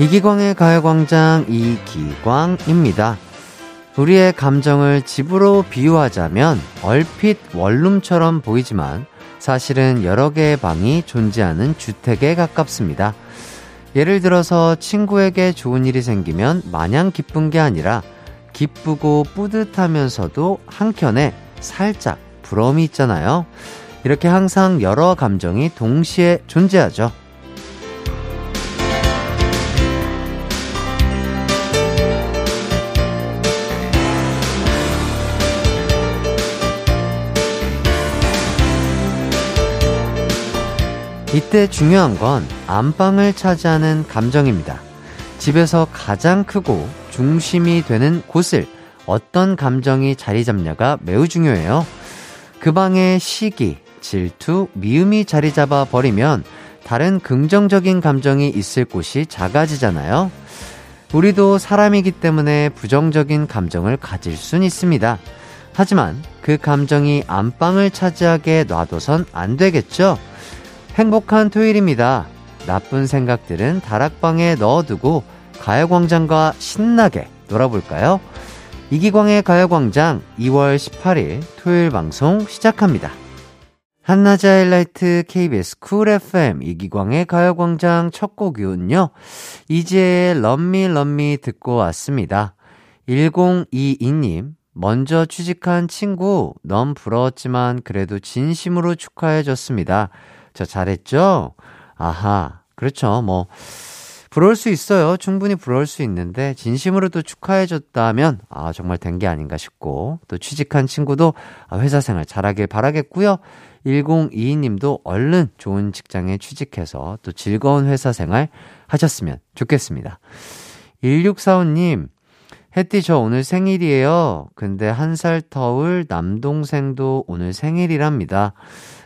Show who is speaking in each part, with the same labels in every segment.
Speaker 1: 이기광의 가요광장 이기광입니다. 우리의 감정을 집으로 비유하자면 얼핏 원룸처럼 보이지만 사실은 여러 개의 방이 존재하는 주택에 가깝습니다. 예를 들어서 친구에게 좋은 일이 생기면 마냥 기쁜 게 아니라 기쁘고 뿌듯하면서도 한켠에 살짝 부러움이 있잖아요. 이렇게 항상 여러 감정이 동시에 존재하죠. 이때 중요한 건 안방을 차지하는 감정입니다. 집에서 가장 크고 중심이 되는 곳을 어떤 감정이 자리 잡냐가 매우 중요해요. 그 방에 시기, 질투, 미움이 자리 잡아 버리면 다른 긍정적인 감정이 있을 곳이 작아지잖아요. 우리도 사람이기 때문에 부정적인 감정을 가질 순 있습니다. 하지만 그 감정이 안방을 차지하게 놔둬선 안 되겠죠? 행복한 토요일입니다. 나쁜 생각들은 다락방에 넣어두고 가요광장과 신나게 놀아볼까요? 이기광의 가요광장 2월 18일 토요일 방송 시작합니다. 한낮의 하이라이트 KBS Cool FM 이기광의 가요광장 첫 곡이군요. 이제의 Love Me Love Me 듣고 왔습니다. 1022님, 먼저 취직한 친구, 너무 부러웠지만 그래도 진심으로 축하해줬습니다. 저 잘했죠? 아하. 그렇죠. 뭐, 부러울 수 있어요. 충분히 부러울 수 있는데, 진심으로 또 축하해줬다면, 아, 정말 된 게 아닌가 싶고, 또 취직한 친구도 아, 회사 생활 잘하길 바라겠고요. 1022님도 얼른 좋은 직장에 취직해서 또 즐거운 회사 생활 하셨으면 좋겠습니다. 1645님, 혜띠 저 오늘 생일이에요. 근데 한 살 터울 남동생도 오늘 생일이랍니다.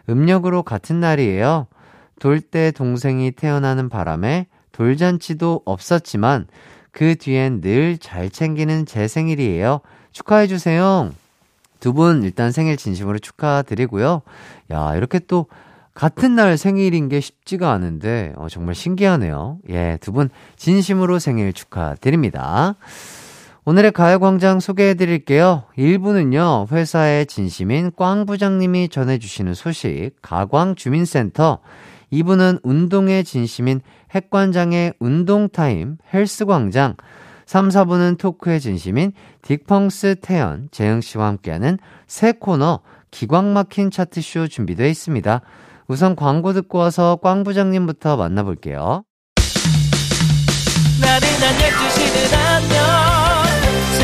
Speaker 1: 음력으로 같은 날이에요. 돌 때 동생이 태어나는 바람에 돌잔치도 없었지만 그 뒤엔 늘 잘 챙기는 제 생일이에요. 축하해주세요. 두 분 일단 생일 진심으로 축하드리고요. 야, 이렇게 또 같은 날 생일인 게 쉽지가 않은데, 어, 정말 신기하네요. 예, 두 분 진심으로 생일 축하드립니다. 오늘의 가요광장 소개해 드릴게요. 1부는요, 회사의 진심인 꽝 부장님이 전해주시는 소식, 가광주민센터. 2부는 운동의 진심인 핵관장의 운동타임, 헬스광장. 3, 4부는 토크의 진심인 딕펑스 태연, 재영씨와 함께하는 새 코너, 기광 막힌 차트쇼 준비되어 있습니다. 우선 광고 듣고 와서 꽝 부장님부터 만나볼게요. 나른한 12시는 안녕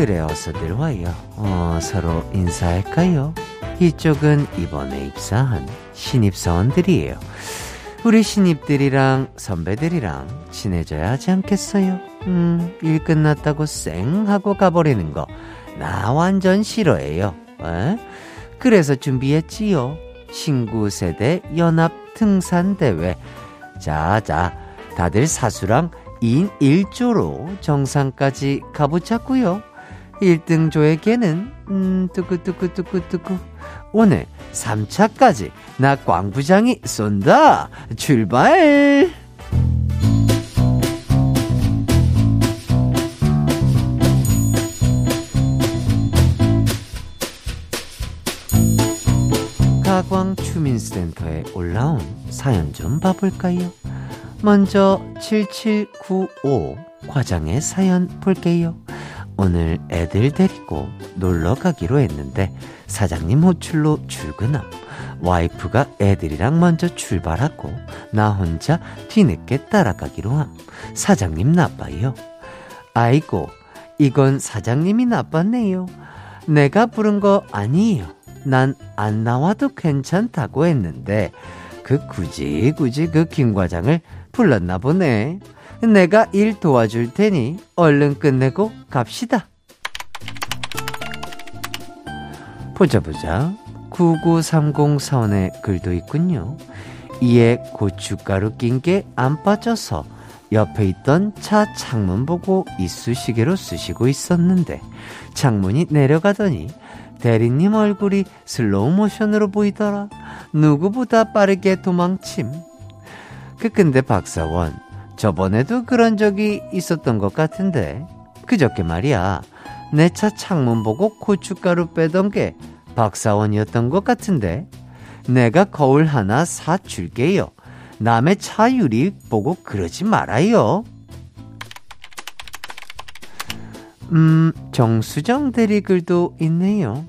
Speaker 1: 그래 어서 들 와요. 어, 서로 인사할까요? 이쪽은 이번에 입사한 신입사원들이에요. 우리 신입들이랑 선배들이랑 친해져야 하지 않겠어요? 음, 일 끝났다고 쌩 하고 가버리는 거, 나 완전 싫어해요. 에? 그래서 준비했지요. 신구 세대 연합 등산 대회. 자, 자, 다들 사수랑 인 1조로 정상까지 가보자꾸요. 1등 조에게는 음 뚜꾸뚜꾸뚜꾸뚜꾸 오늘 3차까지 나 광부장이 쏜다 출발 가광 주민센터에 올라온 사연 좀 봐볼까요? 먼저 7795 과장의 사연 볼게요. 오늘 애들 데리고 놀러 가기로 했는데 사장님 호출로 출근함. 와이프가 애들이랑 먼저 출발하고 나 혼자 뒤늦게 따라가기로 함. 사장님 나빠요. 아이고, 이건 사장님이 나빴네요. 내가 부른 거 아니에요. 난 안 나와도 괜찮다고 했는데 그 굳이 굳이 그 김 과장을 불렀나 보네. 내가 일 도와줄 테니 얼른 끝내고 갑시다. 보자 보자. 9930 사원의 글도 있군요. 이에 고춧가루 낀 게 안 빠져서 옆에 있던 차 창문 보고 이쑤시개로 쑤시고 있었는데 창문이 내려가더니 대리님 얼굴이 슬로우 모션으로 보이더라. 누구보다 빠르게 도망침. 그 근데 박사원 저번에도 그런 적이 있었던 것 같은데 그저께 말이야 내 차 창문 보고 고춧가루 빼던 게 박사원이었던 것 같은데 내가 거울 하나 사줄게요. 남의 차 유리 보고 그러지 말아요. 음, 정수정 대리글도 있네요.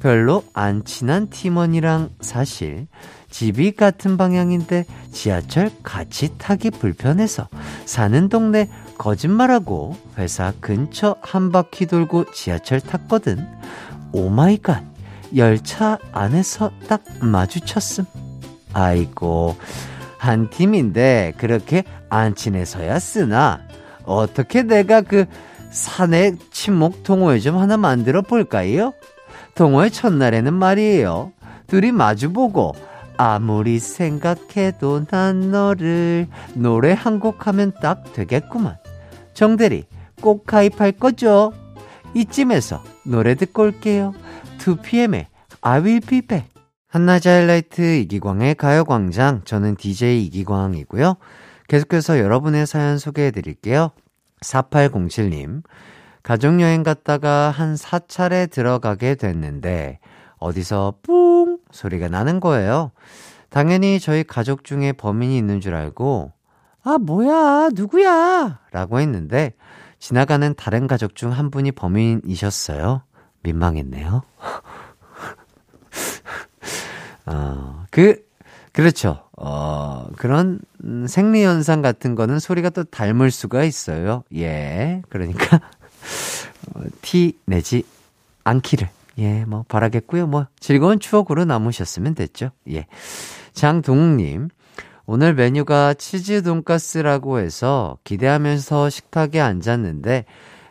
Speaker 1: 별로 안 친한 팀원이랑 사실 집이 같은 방향인데 지하철 같이 타기 불편해서 사는 동네 거짓말하고 회사 근처 한 바퀴 돌고 지하철 탔거든. Oh my god. 열차 안에서 딱 마주쳤음. 아이고, 한 팀인데 그렇게 안 친해서야 쓰나? 어떻게 내가 그 사내 친목 동호회 좀 하나 만들어 볼까요? 동호회 첫날에는 말이에요. 둘이 마주보고 아무리 생각해도 난 너를 노래 한 곡 하면 딱 되겠구만. 정대리 꼭 가입할 거죠? 이쯤에서 노래 듣고 올게요. 2PM의 I will be back. 한낮의 하이라이트 이기광의 가요광장. 저는 DJ 이기광이고요. 계속해서 여러분의 사연 소개해 드릴게요. 4807님. 가족여행 갔다가 한 사찰에 들어가게 됐는데, 어디서 뿡 소리가 나는 거예요. 당연히 저희 가족 중에 범인이 있는 줄 알고, 아, 뭐야, 누구야? 라고 했는데, 지나가는 다른 가족 중 한 분이 범인이셨어요. 민망했네요. 어, 그, 그렇죠. 어, 그런 생리현상 같은 거는 소리가 또 닮을 수가 있어요. 예. 그러니까, 어, 티 내지 않기를. 예, 뭐, 바라겠고요. 뭐, 즐거운 추억으로 남으셨으면 됐죠. 예. 장동욱님, 오늘 메뉴가 치즈 돈가스라고 해서 기대하면서 식탁에 앉았는데,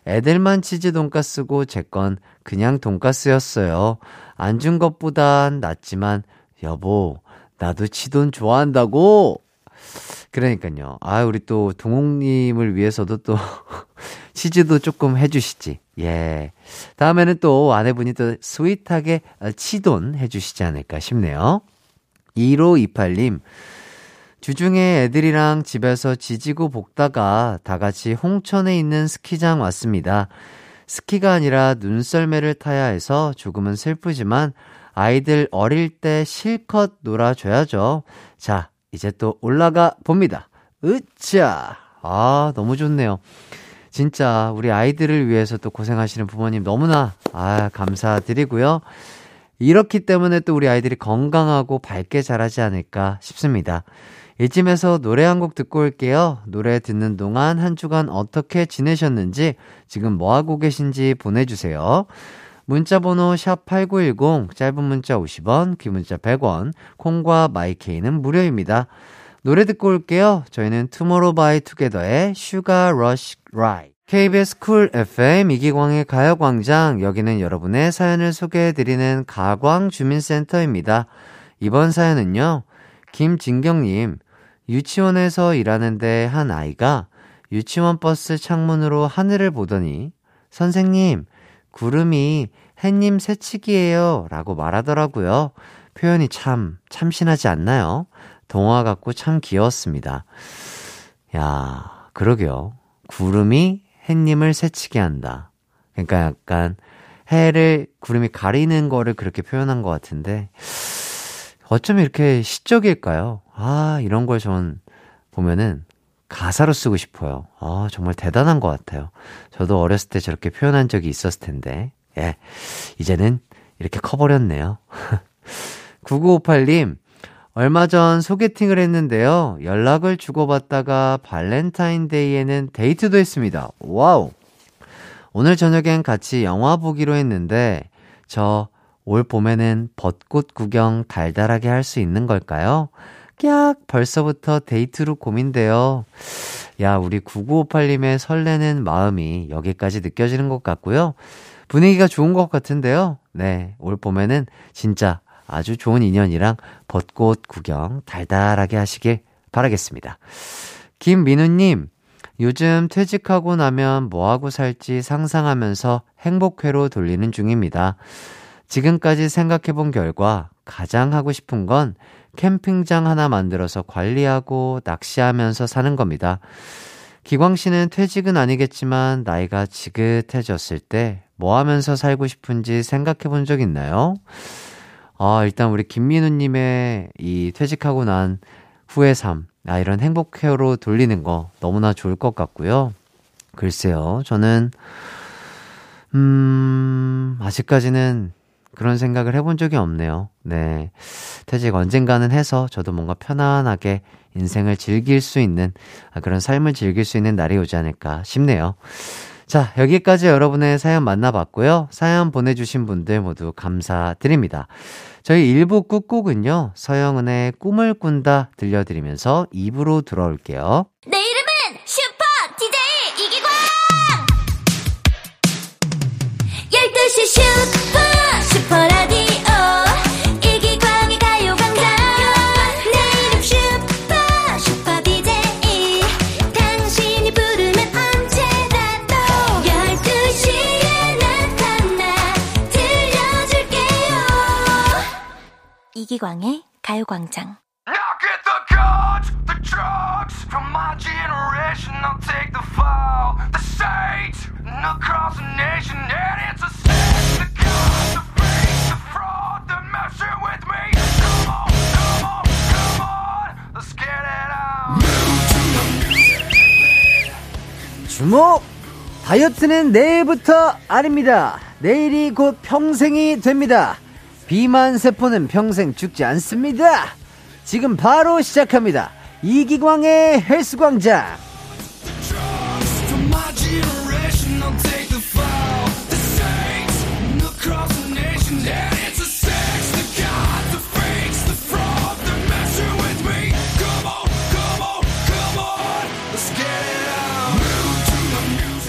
Speaker 1: 애들만 치즈 돈가스고 제 건 그냥 돈가스였어요. 안 준 것보단 낫지만 여보, 나도 치돈 좋아한다고. 그러니까요. 아, 우리 또 동욱님을 위해서도 또 치즈도 조금 해주시지. 예. 다음에는 또 아내분이 또 스윗하게 치돈 해주시지 않을까 싶네요. 1528님. 주중에 애들이랑 집에서 지지고 볶다가 다 같이 홍천에 있는 스키장 왔습니다. 스키가 아니라 눈썰매를 타야 해서 조금은 슬프지만 아이들 어릴 때 실컷 놀아줘야죠. 자, 이제 또 올라가 봅니다. 으차! 아, 너무 좋네요. 진짜 우리 아이들을 위해서 또 고생하시는 부모님 너무나 아, 감사드리고요. 이렇기 때문에 또 우리 아이들이 건강하고 밝게 자라지 않을까 싶습니다. 이쯤에서 노래 한 곡 듣고 올게요. 노래 듣는 동안 한 주간 어떻게 지내셨는지, 지금 뭐 하고 계신지 보내주세요. 문자번호 샵8910, 짧은 문자 50원, 긴 문자 100원, 콩과 마이케이는 무료입니다. 노래 듣고 올게요. 저희는 TOMORROW X TOGETHER의 Sugar Rush Ride. KBS Cool FM 이기광의 가요광장, 여기는 여러분의 사연을 소개해드리는 가광주민센터입니다. 이번 사연은요, 김진경님, 유치원에서 일하는데 한 아이가 유치원 버스 창문으로 하늘을 보더니 선생님, 구름이 햇님 새치기예요 라고 말하더라고요. 표현이 참 참신하지 않나요? 동화 같고 참 귀여웠습니다. 야, 그러게요. 구름이 햇님을 새치게 한다. 그러니까 약간 해를 구름이 가리는 거를 그렇게 표현한 것 같은데 어쩜 이렇게 시적일까요? 아, 이런 걸 전 보면은 가사로 쓰고 싶어요. 아, 정말 대단한 것 같아요. 저도 어렸을 때 저렇게 표현한 적이 있었을 텐데. 예. 이제는 이렇게 커버렸네요. 9958님, 얼마 전 소개팅을 했는데요. 연락을 주고받다가 발렌타인데이에는 데이트도 했습니다. Wow. 오늘 저녁엔 같이 영화 보기로 했는데, 저 올 봄에는 벚꽃 구경 달달하게 할 수 있는 걸까요? 깍! 벌써부터 데이트로 고민돼요. 야, 우리 9958님의 설레는 마음이 여기까지 느껴지는 것 같고요. 분위기가 좋은 것 같은데요. 네, 올 봄에는 진짜 아주 좋은 인연이랑 벚꽃 구경 달달하게 하시길 바라겠습니다. 김민우님, 요즘 퇴직하고 나면 뭐하고 살지 상상하면서 행복회로 돌리는 중입니다. 지금까지 생각해 본 결과 가장 하고 싶은 건 캠핑장 하나 만들어서 관리하고 낚시하면서 사는 겁니다. 기광 씨는 퇴직은 아니겠지만 나이가 지긋해졌을 때 뭐 하면서 살고 싶은지 생각해 본 적 있나요? 아, 일단 우리 김민우님의 이 퇴직하고 난 후의 삶, 아, 이런 행복회로 돌리는 거 너무나 좋을 것 같고요. 글쎄요, 저는, 음, 아직까지는 그런 생각을 해본 적이 없네요. 네. 퇴직 언젠가는 해서 저도 뭔가 편안하게 인생을 즐길 수 있는, 아, 그런 삶을 즐길 수 있는 날이 오지 않을까 싶네요. 자, 여기까지 여러분의 사연 만나봤고요. 사연 보내주신 분들 모두 감사드립니다. 저희 1부 끝곡은요, 서영은의 꿈을 꾼다 들려드리면서 2부로 돌아올게요.
Speaker 2: Come on, come on, let's get it on.
Speaker 1: 주목! 다이어트는 내일부터 아닙니다. 내일이 곧 평생이 됩니다. 비만 세포는 평생 죽지 않습니다. 지금 바로 시작합니다. 이기광의 헬스광장.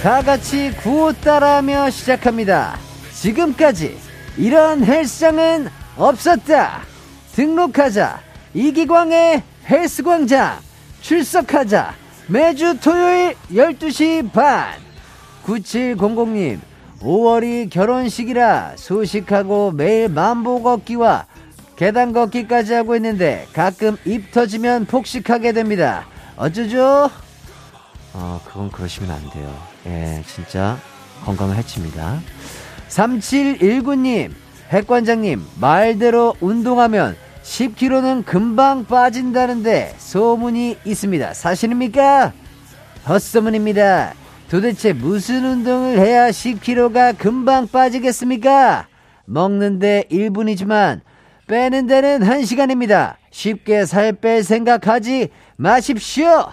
Speaker 1: 다 같이 구호 따라하며 시작합니다. 지금까지 이런 헬스장은 없었다. 등록하자. 이기광의 헬스광장. 출석하자. 매주 토요일 12시 반. 9700님, 5월이 결혼식이라 소식하고 매일 만보 걷기와 계단 걷기까지 하고 있는데 가끔 입 터지면 폭식하게 됩니다. 어쩌죠? 어, 그건 그러시면 안 돼요. 예, 진짜 건강을 해칩니다. 3719님, 백관장님, 말대로 운동하면 10kg는 금방 빠진다는데 소문이 있습니다. 사실입니까? 헛소문입니다. 도대체 무슨 운동을 해야 10kg가 금방 빠지겠습니까? 먹는데 1분이지만 빼는 데는 1시간입니다. 쉽게 살 뺄 생각하지 마십시오.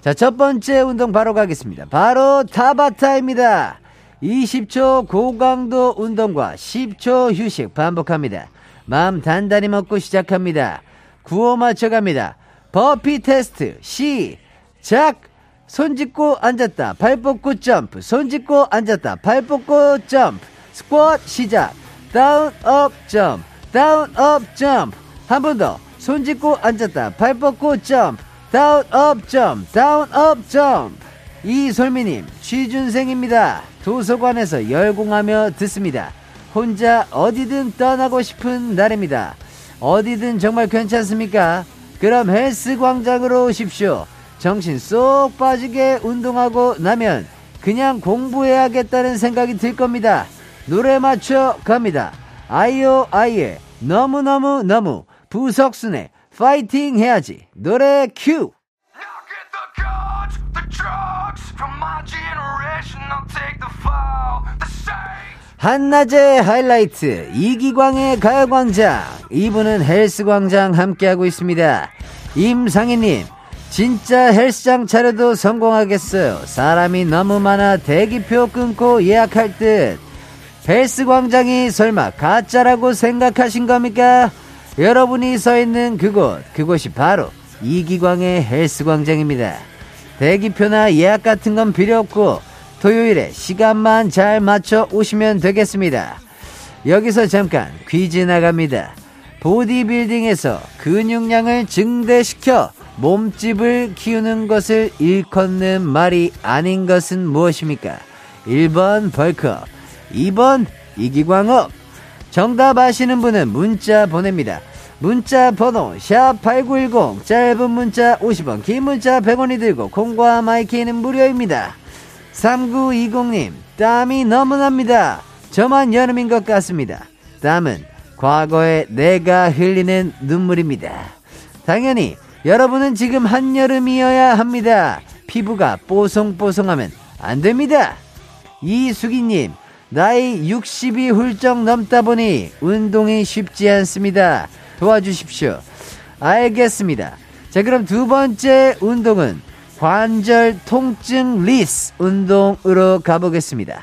Speaker 1: 자, 첫 번째 운동 바로 가겠습니다. 바로 타바타입니다. 20초 고강도 운동과 10초 휴식 반복합니다. 마음 단단히 먹고 시작합니다. 구호 맞춰갑니다. 버피 테스트 시작! 손 짚고 앉았다. 발 뻗고 점프. 손 짚고 앉았다. 발 뻗고 점프. 스쿼트 시작. Down up 점프. Down up 점프. 한 번 더. 손 짚고 앉았다. 발 뻗고 점프. Down up 점프. Down up 점프. 이솔미님, 취준생입니다. 도서관에서 열공하며 듣습니다. 혼자 어디든 떠나고 싶은 날입니다. 어디든 정말 괜찮습니까? 그럼 헬스 광장으로 오십시오. 정신 쏙 빠지게 운동하고 나면 그냥 공부해야겠다는 생각이 들 겁니다. 노래 맞춰 갑니다. 아이오 아이의 너무너무 너무 부석순의 파이팅 해야지. 노래 큐! 한낮의 하이라이트 이기광의 가요광장 이분은 헬스광장 함께하고 있습니다 임상희님 진짜 헬스장 차려도 성공하겠어요. 사람이 너무 많아 대기표 끊고 예약할 듯. 헬스 광장이 설마 가짜라고 생각하신 겁니까? 여러분이 서 있는 그곳, 그곳이 바로 이기광의 헬스 광장입니다. 대기표나 예약 같은 건 필요 없고 토요일에 시간만 잘 맞춰 오시면 되겠습니다. 여기서 잠깐 퀴즈 나갑니다. 보디빌딩에서 근육량을 증대시켜 몸집을 키우는 것을 일컫는 말이 아닌 것은 무엇입니까? 1번 벌크업, 2번 이기광업. 정답 아시는 분은 문자 보냅니다. 문자 번호 샵8910 짧은 문자 50원 긴 문자 100원이 들고 콩과 마이케이는 무료입니다. 3920님 땀이 너무 납니다. 저만 여름인 것 같습니다. 땀은 과거에 내가 흘리는 눈물입니다. 당연히 여러분은 지금 한여름이어야 합니다. 피부가 뽀송뽀송하면 안 됩니다. 이수기님, 나이 60이 훌쩍 넘다 보니 운동이 쉽지 않습니다. 도와주십시오. 알겠습니다. 자, 그럼 두 번째 운동은 관절 통증 less 운동으로 가보겠습니다.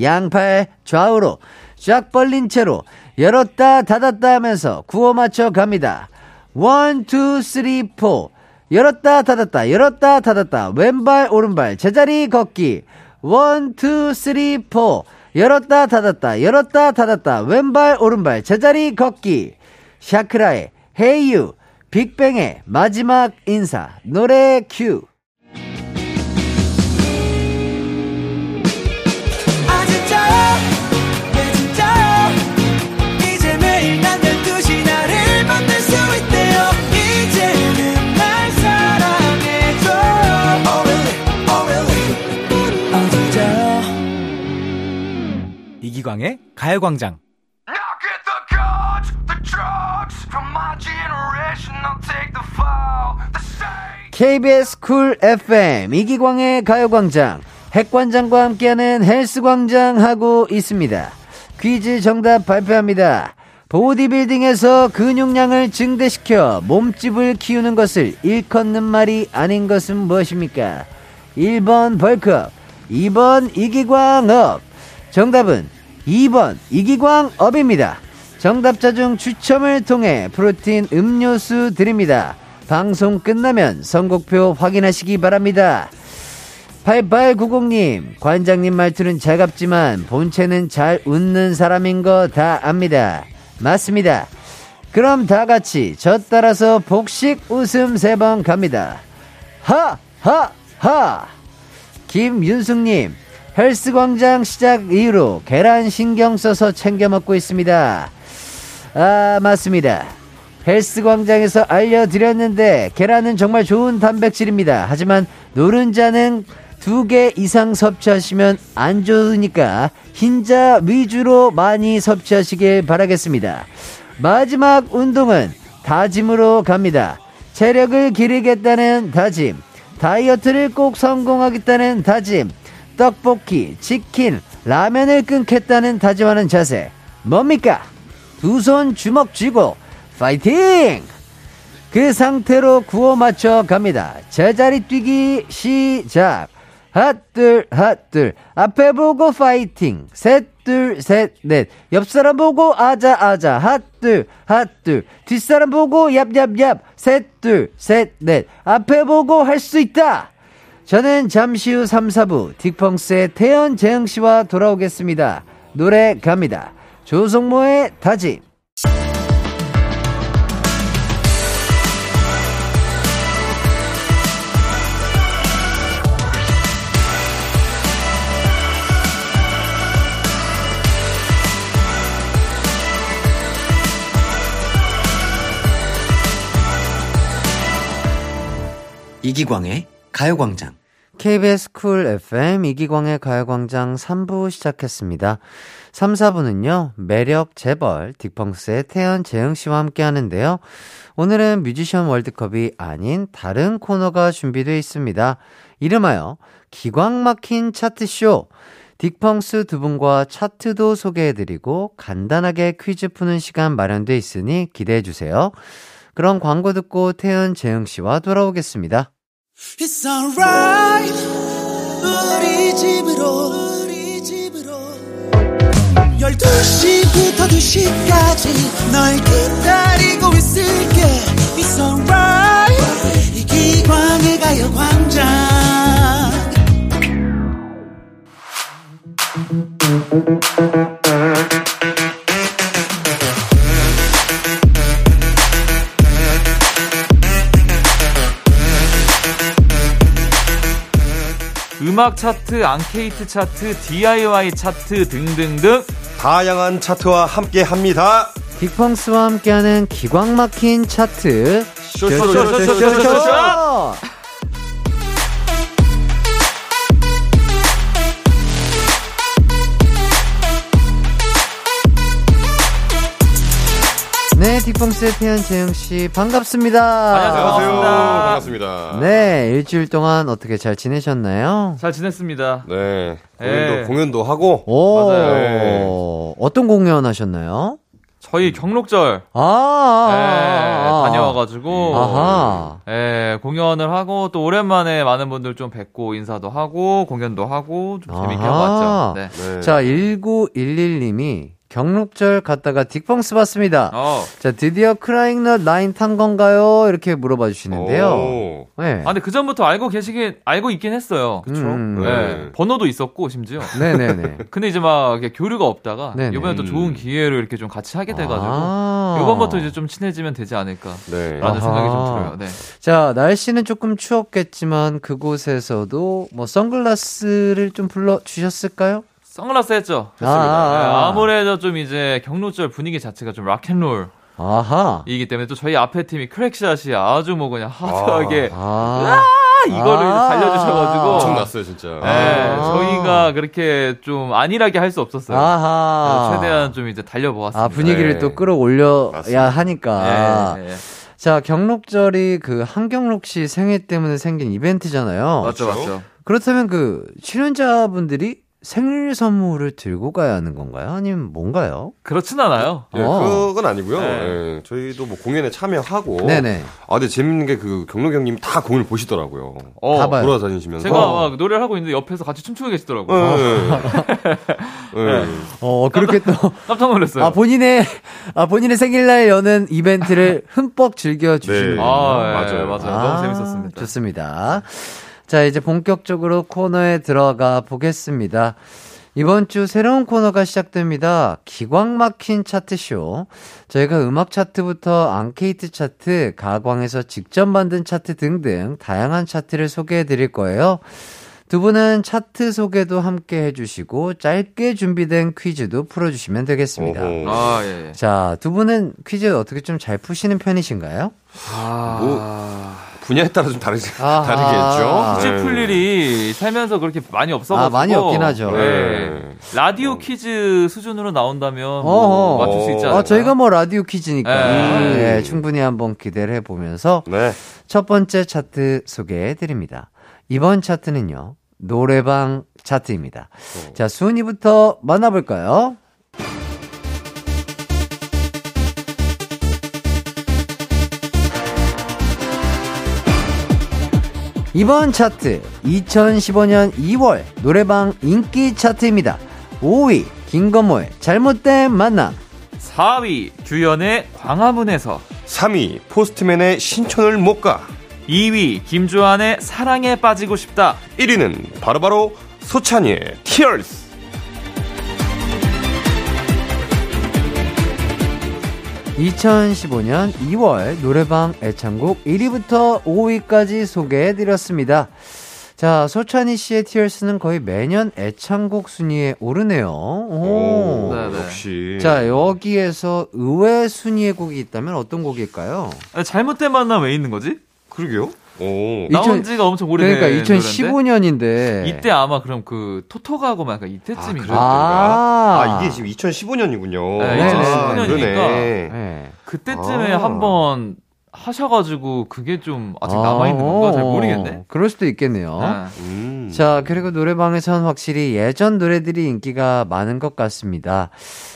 Speaker 1: 양팔 좌우로 쫙 벌린 채로 열었다 닫았다 하면서 구호 맞춰 갑니다. one, two, three, four. 열었다 닫았다 열었다 닫았다 왼발 오른발 제자리 걷기 one, two, three, four. 열었다 닫았다 열었다 닫았다 왼발 오른발 제자리 걷기 샤크라의 Hey U 빅뱅의 마지막 인사 노래 큐.
Speaker 2: 아 진짜요 네 진짜요. 이제 매일 난 12시 나
Speaker 1: KBS 쿨 FM 이기광의 가요광장 핵관장과 함께하는 헬스광장 하고 있습니다. 퀴즈 정답 발표합니다. 보디빌딩에서 근육량을 증대시켜 몸집을 키우는 것을 일컫는 말이 아닌 것은 무엇입니까? 1번 벌크업, 2번 이기광업. 정답은 2번 이기광업입니다. 정답자 중 추첨을 통해 프로틴 음료수 드립니다. 방송 끝나면 선곡표 확인하시기 바랍니다. 8890님, 관장님 말투는 차갑지만 본체는 잘 웃는 사람인 거 다 압니다. 맞습니다. 그럼 다 같이 저 따라서 복식 웃음 세 번 갑니다. 하! 하! 하! 김윤숙님, 헬스광장 시작 이후로 계란 신경 써서 챙겨 먹고 있습니다. 아, 맞습니다. 헬스 광장에서 알려드렸는데, 계란은 정말 좋은 단백질입니다. 하지만 노른자는 두 개 이상 섭취하시면 안 좋으니까 흰자 위주로 많이 섭취하시길 바라겠습니다. 마지막 운동은 다짐으로 갑니다. 체력을 기르겠다는 다짐, 다이어트를 꼭 성공하겠다는 다짐, 떡볶이, 치킨, 라면을 끊겠다는 다짐하는 자세. 뭡니까? 두 손 주먹 쥐고, 파이팅! 그 상태로 구호 맞춰 갑니다. 제자리 뛰기 시작. 핫둘, 핫둘. 앞에 보고 파이팅. 셋, 둘, 셋, 넷. 옆 사람 보고 아자, 아자. 핫둘, 핫둘. 뒷사람 보고 얍, 얍, 얍. 셋, 둘, 셋, 넷. 앞에 보고 할 수 있다. 저는 잠시 후 3, 4부 딕펑스의 태연 재영 씨와 돌아오겠습니다. 노래 갑니다. 조성모의 다짐.
Speaker 3: 이기광의 가요광장.
Speaker 1: KBS 쿨 FM 이기광의 가요광장 3부 시작했습니다. 3, 4부는요, 매력 재벌, 딕펑스의 태연 재영 씨와 함께 하는데요. 오늘은 뮤지션 월드컵이 아닌 다른 코너가 준비되어 있습니다. 이름하여 기광 막힌 차트쇼. 딕펑스 두 분과 차트도 소개해드리고 간단하게 퀴즈 푸는 시간 마련돼 있으니 기대해주세요. 그런 광고 듣고 태연 재영 씨와 돌아오겠습니다.
Speaker 2: It's alright. 우리 집으로 우리 집으로. 12시부터 2시까지 널 기다리고 있을게. It's alright. 이기광의 가요광장
Speaker 4: 음악 차트, 앙케이트 차트, DIY 차트 등등등
Speaker 5: 다양한 차트와 함께 합니다.
Speaker 1: 빅펑스와 함께하는 기광 막힌 차트.
Speaker 4: 쇼쇼쇼쇼쇼쇼 쇼!
Speaker 1: 네, 빅펑스의 태연 재영 씨 반갑습니다.
Speaker 4: 안녕하세요.
Speaker 5: 반갑습니다.
Speaker 4: 반갑습니다.
Speaker 1: 네, 일주일 동안 어떻게 잘 지내셨나요?
Speaker 4: 잘 지냈습니다.
Speaker 5: 네. 공연도,
Speaker 4: 예.
Speaker 5: 공연도 하고.
Speaker 1: 오,
Speaker 5: 맞아요.
Speaker 1: 어떤 공연 하셨나요?
Speaker 4: 저희 경록절
Speaker 1: 아, 아,
Speaker 4: 예,
Speaker 1: 아, 아.
Speaker 4: 다녀와가지고
Speaker 1: 아하.
Speaker 4: 예, 공연을 하고 또 오랜만에 많은 분들 좀 뵙고 인사도 하고 공연도 하고 좀 재밌게 하고. 왔죠. 네.
Speaker 5: 네.
Speaker 1: 자, 1911님이 경록절 갔다가 딕펑스 봤습니다.
Speaker 4: 어.
Speaker 1: 자, 드디어 크라잉넛 라인 탄 건가요? 이렇게 물어봐 주시는데요.
Speaker 5: 오.
Speaker 1: 네.
Speaker 4: 아, 근데 그 전부터 알고 계시긴 알고 있긴 했어요.
Speaker 1: 그쵸? 음,
Speaker 4: 네.
Speaker 5: 네.
Speaker 4: 번호도 있었고 심지어.
Speaker 1: 네네네.
Speaker 4: 근데 이제 막 교류가 없다가
Speaker 1: 네네.
Speaker 4: 이번에 또 좋은 기회로 이렇게 좀 같이 하게 돼가지고
Speaker 1: 아.
Speaker 4: 이번부터 이제 좀 친해지면 되지 않을까라는
Speaker 5: 네.
Speaker 1: 아하.
Speaker 4: 생각이 좀 들어요. 네.
Speaker 1: 자, 날씨는 조금 추웠겠지만 그곳에서도 뭐 선글라스를 좀 불러 주셨을까요?
Speaker 4: 선글라스 했죠.
Speaker 1: 아, 아, 아.
Speaker 4: 무래도 좀 이제 경로절 분위기 자체가 좀 락앤롤이기
Speaker 1: 아하.
Speaker 4: 때문에 또 저희 앞에 팀이 크랙샷이 아주 뭐 그냥 하드하게
Speaker 1: 아.
Speaker 4: 이거를
Speaker 1: 아.
Speaker 4: 달려주셔가지고
Speaker 5: 엄청났어요, 진짜.
Speaker 4: 네,
Speaker 1: 아.
Speaker 4: 저희가 그렇게 좀 안일하게 할 수 없었어요. 최대한 좀 이제 달려보았습니다.
Speaker 1: 아, 분위기를
Speaker 5: 네.
Speaker 1: 또 끌어올려야
Speaker 5: 맞습니다.
Speaker 1: 하니까.
Speaker 4: 예, 예.
Speaker 1: 자, 경록절이 그 한경록 씨 생일 때문에 생긴 이벤트잖아요.
Speaker 4: 맞죠,
Speaker 5: 그렇죠?
Speaker 4: 맞죠.
Speaker 1: 그렇다면 그 출연자분들이 생일 선물을 들고 가야 하는 건가요? 아니면 뭔가요?
Speaker 4: 그렇진 않아요.
Speaker 5: 예,
Speaker 1: 어.
Speaker 5: 그건 아니고요.
Speaker 4: 네.
Speaker 5: 예, 저희도 뭐 공연에 참여하고.
Speaker 1: 네네.
Speaker 5: 아, 근데 재밌는 게 그 경록 형님 다 공연을 보시더라고요.
Speaker 4: 어,
Speaker 1: 가봐요.
Speaker 5: 돌아다니시면서.
Speaker 4: 제가 막 노래를 하고 있는데 옆에서 같이 춤추고 계시더라고요.
Speaker 5: 예. 예.
Speaker 1: 어, 그렇게 또,
Speaker 4: 깜짝 놀랐어요.
Speaker 1: 아, 본인의, 아, 본인의 생일날 여는 이벤트를 흠뻑 즐겨주시는
Speaker 5: 네.
Speaker 4: 아, 예,
Speaker 5: 맞아요.
Speaker 4: 맞아요. 너무 재밌었습니다.
Speaker 1: 좋습니다. 자, 이제 본격적으로 코너에 들어가 보겠습니다. 이번 주 새로운 코너가 시작됩니다. 기광 막힌 차트쇼. 저희가 음악 차트부터 앙케이트 차트, 가광에서 직접 만든 차트 등등 다양한 차트를 소개해 드릴 거예요. 두 분은 차트 소개도 함께 해주시고 짧게 준비된 퀴즈도 풀어주시면 되겠습니다.
Speaker 4: 아, 예. 예.
Speaker 1: 자, 두 분은 퀴즈 어떻게 좀 잘 푸시는 편이신가요?
Speaker 4: 아,
Speaker 5: 뭐, 분야에 따라 좀 다르,
Speaker 1: 아하.
Speaker 5: 다르겠죠.
Speaker 4: 퀴즈
Speaker 5: 네.
Speaker 4: 풀 일이 살면서 그렇게 많이 없어가지고.
Speaker 1: 아, 많이 없긴 하죠.
Speaker 4: 네. 라디오 퀴즈 수준으로 나온다면
Speaker 1: 어허.
Speaker 4: 뭐 맞출 수 있지 않을까?
Speaker 1: 아, 저희가 뭐 라디오 퀴즈니까
Speaker 4: 네.
Speaker 1: 네, 충분히 한번 기대를 해보면서
Speaker 5: 네.
Speaker 1: 첫 번째 차트 소개해 드립니다. 이번 차트는요 노래방 차트입니다. 자 순위부터 만나볼까요? 이번 차트 2015년 2월 노래방 인기 차트입니다. 5위 김건모의 잘못된 만남
Speaker 4: 4위 규현의 광화문에서
Speaker 5: 3위 포스트맨의 신촌을 못 가.
Speaker 4: 2위 김주환의 사랑에 빠지고 싶다
Speaker 5: 1위는 바로바로 소찬이의 Tears.
Speaker 1: 2015년 2월 노래방 애창곡 1위부터 5위까지 소개해드렸습니다. 자, 소찬희 씨의 티얼스는 거의 매년 애창곡 순위에 오르네요. 오.
Speaker 5: 오,
Speaker 4: 네, 네.
Speaker 5: 역시.
Speaker 1: 자, 여기에서 의외 순위의 곡이 있다면 어떤 곡일까요?
Speaker 4: 아, 잘못된 만남 왜 있는 거지?
Speaker 5: 그러게요. 오.
Speaker 4: 나온 지가 엄청 오래된
Speaker 1: 그러니까 2015년인데.
Speaker 4: 이때 아마 그럼 그 토토가고 막 약간 이때쯤인가
Speaker 5: 아,
Speaker 1: 아,
Speaker 5: 아, 이게 지금 2015년이군요.
Speaker 4: 네,
Speaker 1: 네네.
Speaker 4: 2015년이니까.
Speaker 1: 네.
Speaker 4: 그때쯤에
Speaker 5: 아.
Speaker 4: 한번 하셔가지고 그게 좀 아직 남아있는 건가 잘 모르겠네.
Speaker 1: 어, 그럴 수도 있겠네요.
Speaker 4: 네.
Speaker 5: 음.
Speaker 1: 자, 그리고 노래방에선 확실히 예전 노래들이 인기가 많은 것 같습니다.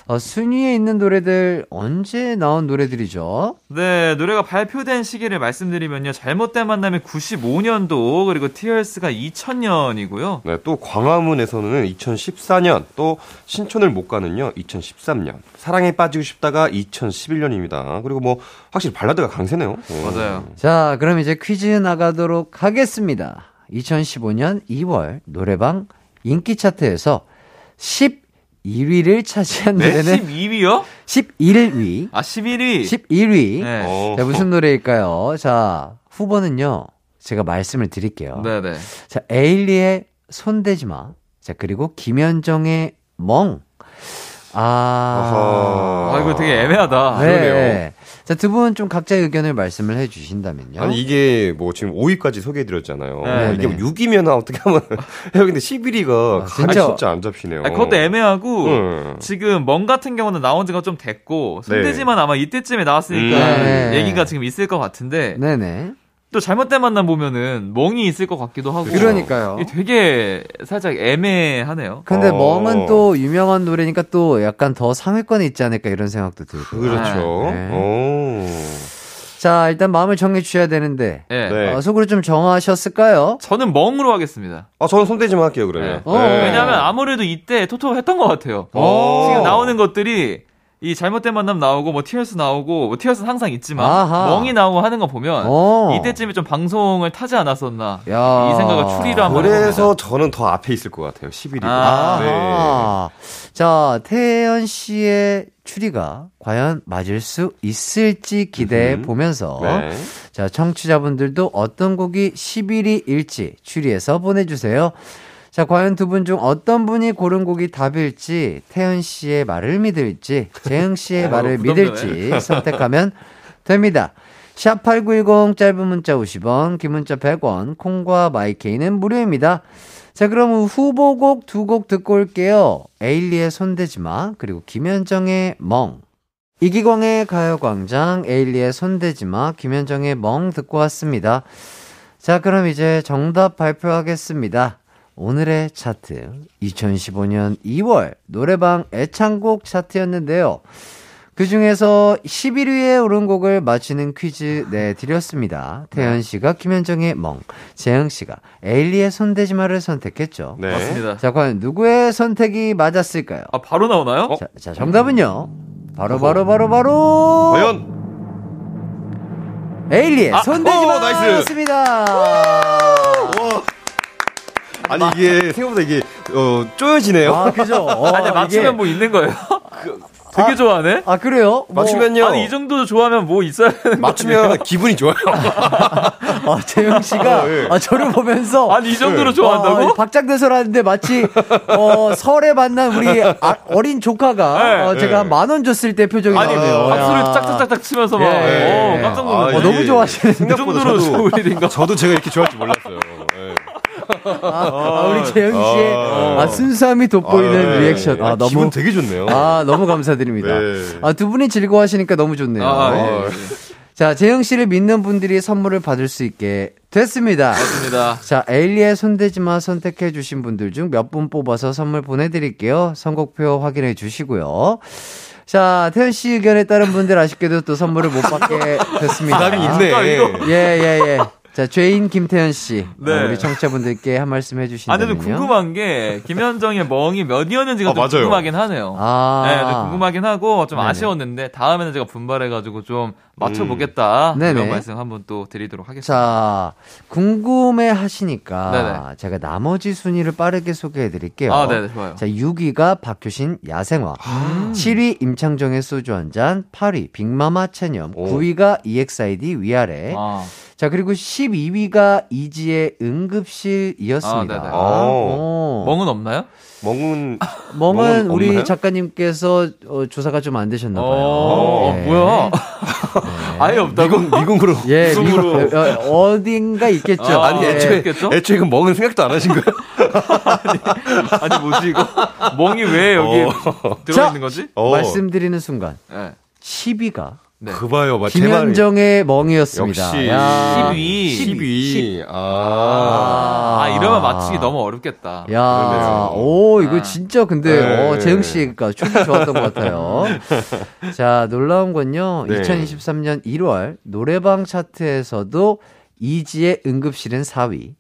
Speaker 1: 어, 순위에 있는 노래들 언제 나온 노래들이죠?
Speaker 4: 네, 노래가 발표된 시기를 말씀드리면요. 잘못된 만남이 95년도, 그리고 티얼스가 2000년이고요.
Speaker 5: 네, 또 광화문에서는 2014년, 또 신촌을 못 가는요 2013년, 사랑에 빠지고 싶다가 2011년입니다. 그리고 뭐 확실히 발라드가 강세네요. 어.
Speaker 4: 맞아요.
Speaker 1: 자, 그럼 이제 퀴즈 나가도록 하겠습니다. 2015년 2월 노래방 인기 차트에서 11위를 차지한
Speaker 4: 네?
Speaker 1: 노래는
Speaker 4: 12위요?
Speaker 1: 11위.
Speaker 4: 아, 11위.
Speaker 1: 11위.
Speaker 4: 네.
Speaker 5: 어.
Speaker 1: 자, 무슨 노래일까요? 자, 후보는요. 제가 말씀을 드릴게요.
Speaker 4: 네 네.
Speaker 1: 자, 에일리의 손대지 마. 자, 그리고 김현정의 멍. 아.
Speaker 5: 아하.
Speaker 4: 아, 이거 되게 애매하다.
Speaker 1: 네.
Speaker 5: 그러네요.
Speaker 1: 자, 두 분 좀 각자의 의견을 말씀을 해 주신다면요.
Speaker 5: 아니 이게 뭐 지금 5위까지 소개해 드렸잖아요.
Speaker 4: 네,
Speaker 5: 이게
Speaker 1: 네.
Speaker 5: 6위면 어떻게 하면 해요? 근데 11위가
Speaker 1: 아,
Speaker 5: 감이
Speaker 1: 진짜.
Speaker 5: 진짜 안 잡히네요.
Speaker 4: 아, 그것도 애매하고,
Speaker 5: 응.
Speaker 4: 지금 멍 같은 경우는 나온 지가 좀 됐고,
Speaker 5: 네.
Speaker 4: 손대지만 아마 이때쯤에 나왔으니까
Speaker 1: 음. 네.
Speaker 4: 얘기가 지금 있을 것 같은데,
Speaker 1: 네네.
Speaker 4: 또 잘못된 만남 보면은 멍이 있을 것 같기도 하고.
Speaker 1: 그러니까요.
Speaker 4: 되게 살짝 애매하네요.
Speaker 1: 근데
Speaker 5: 어.
Speaker 1: 멍은 또 유명한 노래니까 또 약간 더 상위권에 있지 않을까 이런 생각도 들고.
Speaker 5: 그렇죠.
Speaker 1: 네.
Speaker 5: 오.
Speaker 1: 자, 일단 마음을 정해 주셔야 되는데.
Speaker 4: 예.
Speaker 5: 네.
Speaker 1: 어, 속으로 좀 정하셨을까요?
Speaker 4: 저는 멍으로 하겠습니다.
Speaker 5: 아, 저는 손대지만 할게요, 그러면.
Speaker 1: 어.
Speaker 4: 왜냐면 아무래도 이때 토토 했던 것 같아요.
Speaker 5: 어.
Speaker 4: 지금 나오는 것들이 이 잘못된 만남 나오고 뭐 티얼스 나오고 뭐 티얼스는 항상 있지만
Speaker 1: 아하.
Speaker 4: 멍이 나오고 하는 거 보면
Speaker 1: 어.
Speaker 4: 이때쯤에 좀 방송을 타지 않았었나
Speaker 1: 야.
Speaker 4: 이 생각을 추리를 한번
Speaker 5: 그래서
Speaker 4: 해봅니다.
Speaker 5: 저는 더 앞에 있을 것 같아요. 11위가.
Speaker 4: 아.
Speaker 5: 네.
Speaker 1: 자, 태연 씨의 추리가 과연 맞을 수 있을지 기대해
Speaker 5: 음.
Speaker 1: 보면서
Speaker 5: 네.
Speaker 1: 자, 청취자분들도 어떤 곡이 11위일지 추리해서 보내주세요. 자, 과연 두 분 중 어떤 분이 고른 곡이 답일지, 태연 씨의 말을 믿을지, 재흥 씨의
Speaker 4: 어,
Speaker 1: 말을. 믿을지 선택하면 됩니다. 샵8910 짧은 문자 50원, 긴 문자 100원, 콩과 마이케이는 무료입니다. 자, 그럼 후보곡 두 곡 듣고 올게요. 에일리의 손대지 마, 그리고 김현정의 멍. 이기광의 가요광장, 에일리의 손대지 마, 김현정의 멍 듣고 왔습니다. 자, 그럼 이제 정답 발표하겠습니다. 오늘의 차트, 2015년 2월 노래방 애창곡 차트였는데요. 그 중에서 11위에 오른 곡을 맞히는 퀴즈 내드렸습니다. 태연 씨가 김현정의 멍, 재영 씨가 에일리의 손대지 마를 선택했죠.
Speaker 5: 네.
Speaker 4: 맞습니다.
Speaker 1: 자, 과연 누구의 선택이 맞았을까요?
Speaker 4: 아 바로 나오나요?
Speaker 5: 어?
Speaker 1: 자, 자, 정답은요. 바로 바로 바로 바로
Speaker 5: 과연
Speaker 1: 에일리의
Speaker 4: 아,
Speaker 1: 손대지마
Speaker 5: 오, nice.
Speaker 1: 였습니다.
Speaker 5: 와. 아니 이게 생각보다 이게 어 쪼여지네요.
Speaker 1: 아, 그죠? 어,
Speaker 4: 아니 맞추면
Speaker 1: 이게-
Speaker 4: 뭐 있는 거예요? 되게 좋아하네.
Speaker 1: 아, 그래요? 뭐,
Speaker 5: 맞추면요.
Speaker 4: 아니 이 정도 좋아하면 뭐 있어야 되는 거
Speaker 5: 맞추면 기분이 좋아요.
Speaker 1: 아, 재영 씨가
Speaker 5: 어, 예.
Speaker 1: 아, 저를 보면서
Speaker 4: 아니 이 정도로
Speaker 5: 네.
Speaker 4: 좋아한다고?
Speaker 1: 어, 박장대소라는데 마치 어, 설에 만난 우리 아, 어린 조카가
Speaker 4: 네.
Speaker 1: 어, 제가 한 만 원 줬을 때 표정이
Speaker 4: 아니
Speaker 1: 나네요.
Speaker 4: 박수를
Speaker 1: 야.
Speaker 4: 짝짝짝짝 치면서 막
Speaker 1: 예.
Speaker 4: 어, 깜짝
Speaker 5: 아,
Speaker 4: 놀랐어.
Speaker 1: 어,
Speaker 5: 이게
Speaker 1: 너무 좋아하시는
Speaker 4: 그 정도로
Speaker 5: 저도? 저도 제가 이렇게 좋아할 줄 몰랐어요. 예.
Speaker 1: 아, 우리 재영 씨의
Speaker 5: 아.
Speaker 1: 아, 순수함이 돋보이는
Speaker 5: 아, 예.
Speaker 1: 리액션. 아,
Speaker 5: 아,
Speaker 1: 너무
Speaker 5: 기분 되게 좋네요.
Speaker 1: 아, 너무 감사드립니다.
Speaker 5: 네.
Speaker 1: 아, 두 분이 즐거워하시니까 너무 좋네요.
Speaker 4: 아,
Speaker 1: 어.
Speaker 4: 예, 예.
Speaker 1: 자, 재영 씨를 믿는 분들이 선물을 받을 수 있게 됐습니다.
Speaker 4: 맞습니다.
Speaker 1: 자, 에일리의 손대지마 선택해 주신 분들 중 몇 분 뽑아서 선물 보내드릴게요. 선곡표 확인해 주시고요. 자, 태연 씨 의견에 따른 분들 아쉽게도 또 선물을 못 받게 됐습니다.
Speaker 5: 부담이
Speaker 4: 아,
Speaker 5: 있네.
Speaker 1: 예, 예, 예. 자, 죄인 김태현 씨.
Speaker 4: 네.
Speaker 1: 어, 우리 청취자분들께 한 말씀
Speaker 4: 아,
Speaker 1: 해주신다면요.
Speaker 4: 근데 좀 궁금한 게 김현정의 멍이 몇 이었는지가
Speaker 5: 아,
Speaker 4: 좀
Speaker 5: 맞아요.
Speaker 4: 궁금하긴 하네요.
Speaker 1: 아.
Speaker 4: 네, 좀 궁금하긴 하고 좀
Speaker 1: 네네.
Speaker 4: 아쉬웠는데 다음에는 제가 분발해가지고 좀 맞춰보겠다
Speaker 1: 음. 네네.
Speaker 4: 이런 말씀 한번 또 드리도록 하겠습니다.
Speaker 1: 자, 궁금해 하시니까
Speaker 4: 네네.
Speaker 1: 제가 나머지 순위를 빠르게 소개해 드릴게요.
Speaker 4: 아, 네, 좋아요.
Speaker 1: 자, 6위가 박효신 야생화. 7위 임창정의 소주 한 잔. 8위 빅마마 체념.
Speaker 5: 오.
Speaker 1: 9위가 EXID 위아래.
Speaker 4: 아,
Speaker 1: 자, 그리고 12위가 이지의 응급실이었습니다.
Speaker 4: 아, 네네.
Speaker 1: 오.
Speaker 4: 멍은 없나요?
Speaker 5: 멍은
Speaker 1: 멍은
Speaker 5: 멍은
Speaker 1: 우리
Speaker 5: 없나요?
Speaker 1: 작가님께서 어, 조사가 좀 안 되셨나 봐요.
Speaker 4: 어,
Speaker 1: 예.
Speaker 4: 뭐야? 아예 없다고?
Speaker 5: 미국 미국으로
Speaker 1: 예,
Speaker 4: 미국으로.
Speaker 1: 미국, 어, 어딘가 있겠죠.
Speaker 4: 아,
Speaker 5: 아니
Speaker 1: 예.
Speaker 5: 애초에
Speaker 4: 있겠죠?
Speaker 5: 애초에 그 멍은 생각도 안 하신 거예요?
Speaker 4: 아니 뭐지 이거? 멍이 왜 여기
Speaker 5: 어.
Speaker 4: 들어 있는 거지?
Speaker 5: 어.
Speaker 1: 말씀드리는 순간
Speaker 4: 네.
Speaker 1: 10위가
Speaker 4: 네.
Speaker 5: 그 봐요, 말이-
Speaker 1: 김현정의 멍이었습니다.
Speaker 5: 역시
Speaker 1: 야.
Speaker 4: 12.
Speaker 5: 12. 아.
Speaker 4: 아, 이러면 맞추기 너무 어렵겠다.
Speaker 1: 야,
Speaker 5: 그러네요.
Speaker 1: 오, 이거
Speaker 4: 아.
Speaker 1: 진짜 근데,
Speaker 5: 네.
Speaker 1: 어, 재흥 씨가 춤이 좋았던 것 같아요. 자, 놀라운 건요,
Speaker 5: 네.
Speaker 1: 2023년 1월 노래방 차트에서도 이지의 응급실은 4위,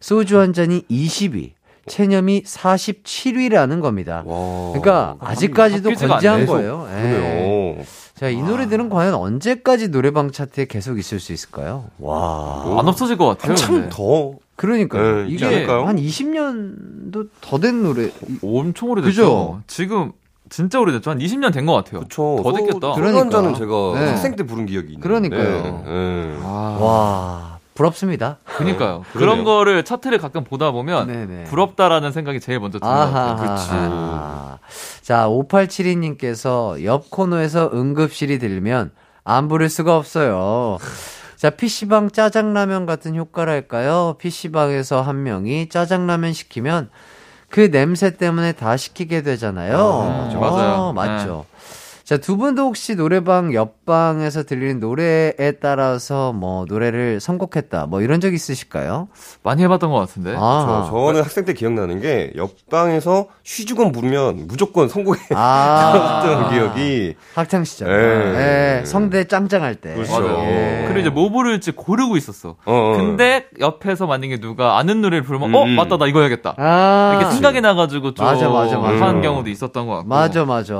Speaker 1: 소주 한 잔이 20위, 체념이 47위라는 겁니다.
Speaker 5: 와.
Speaker 1: 그러니까 아직까지도 건재한 거예요. 예. 자, 이 노래들은 과연 언제까지 노래방 차트에 계속 있을 수 있을까요? 와.
Speaker 4: 안 없어질 것 같아요.
Speaker 5: 한참. 더.
Speaker 1: 그러니까요.
Speaker 5: 네,
Speaker 1: 이게
Speaker 5: 않을까요?
Speaker 1: 한 20년도 더 된 노래.
Speaker 4: 엄청 오래됐죠.
Speaker 1: 그죠?
Speaker 4: 지금 진짜 오래됐죠. 한 20년 된 것 같아요.
Speaker 5: 그쵸.
Speaker 4: 더 됐겠다.
Speaker 1: 그러니까.
Speaker 5: 그런 잔은 제가
Speaker 1: 네.
Speaker 5: 학생 때 부른 기억이 있는데.
Speaker 1: 그러니까요.
Speaker 5: 네.
Speaker 4: 아,
Speaker 1: 와, 부럽습니다.
Speaker 4: 그니까요.
Speaker 5: 그러네요.
Speaker 4: 그런 거를 차트를 가끔 보다 보면
Speaker 1: 네네.
Speaker 4: 부럽다라는 생각이 제일 먼저 드는 것 같아요.
Speaker 1: 아하. 아하. 자, 5872님께서 옆 코너에서 응급실이 들리면 안 부를 수가 없어요. 자, PC방 짜장라면 같은 효과랄까요? PC방에서 한 명이 짜장라면 시키면 그 냄새 때문에 다 시키게 되잖아요.
Speaker 4: 아,
Speaker 1: 어,
Speaker 4: 맞아요.
Speaker 1: 맞죠. 자, 두 분도 혹시 노래방 옆방에서 들리는 노래에 따라서 뭐 노래를 선곡했다. 뭐 이런 적 있으실까요?
Speaker 4: 많이 해봤던 것 같은데.
Speaker 1: 아,
Speaker 5: 저, 저는 학생 때 기억나는 게 옆방에서 쉬주건 부르면 무조건 성공해
Speaker 1: 아.
Speaker 5: 들었던 기억이
Speaker 1: 학창 시절.
Speaker 5: 예.
Speaker 1: 예, 성대 짱짱할 때.
Speaker 5: 그렇죠.
Speaker 1: 예.
Speaker 4: 그리고 이제 뭐 부를지 고르고 있었어.
Speaker 5: 어, 어.
Speaker 4: 근데 옆에서 만약에 누가 아는 노래를 부르면 어
Speaker 5: 음.
Speaker 4: 맞다 나 이거 해야겠다.
Speaker 1: 아.
Speaker 4: 이렇게 생각이 나가지고 좀
Speaker 1: 맞아, 맞아, 맞아.
Speaker 4: 하는 경우도 있었던 것 같고.
Speaker 1: 맞아, 맞아.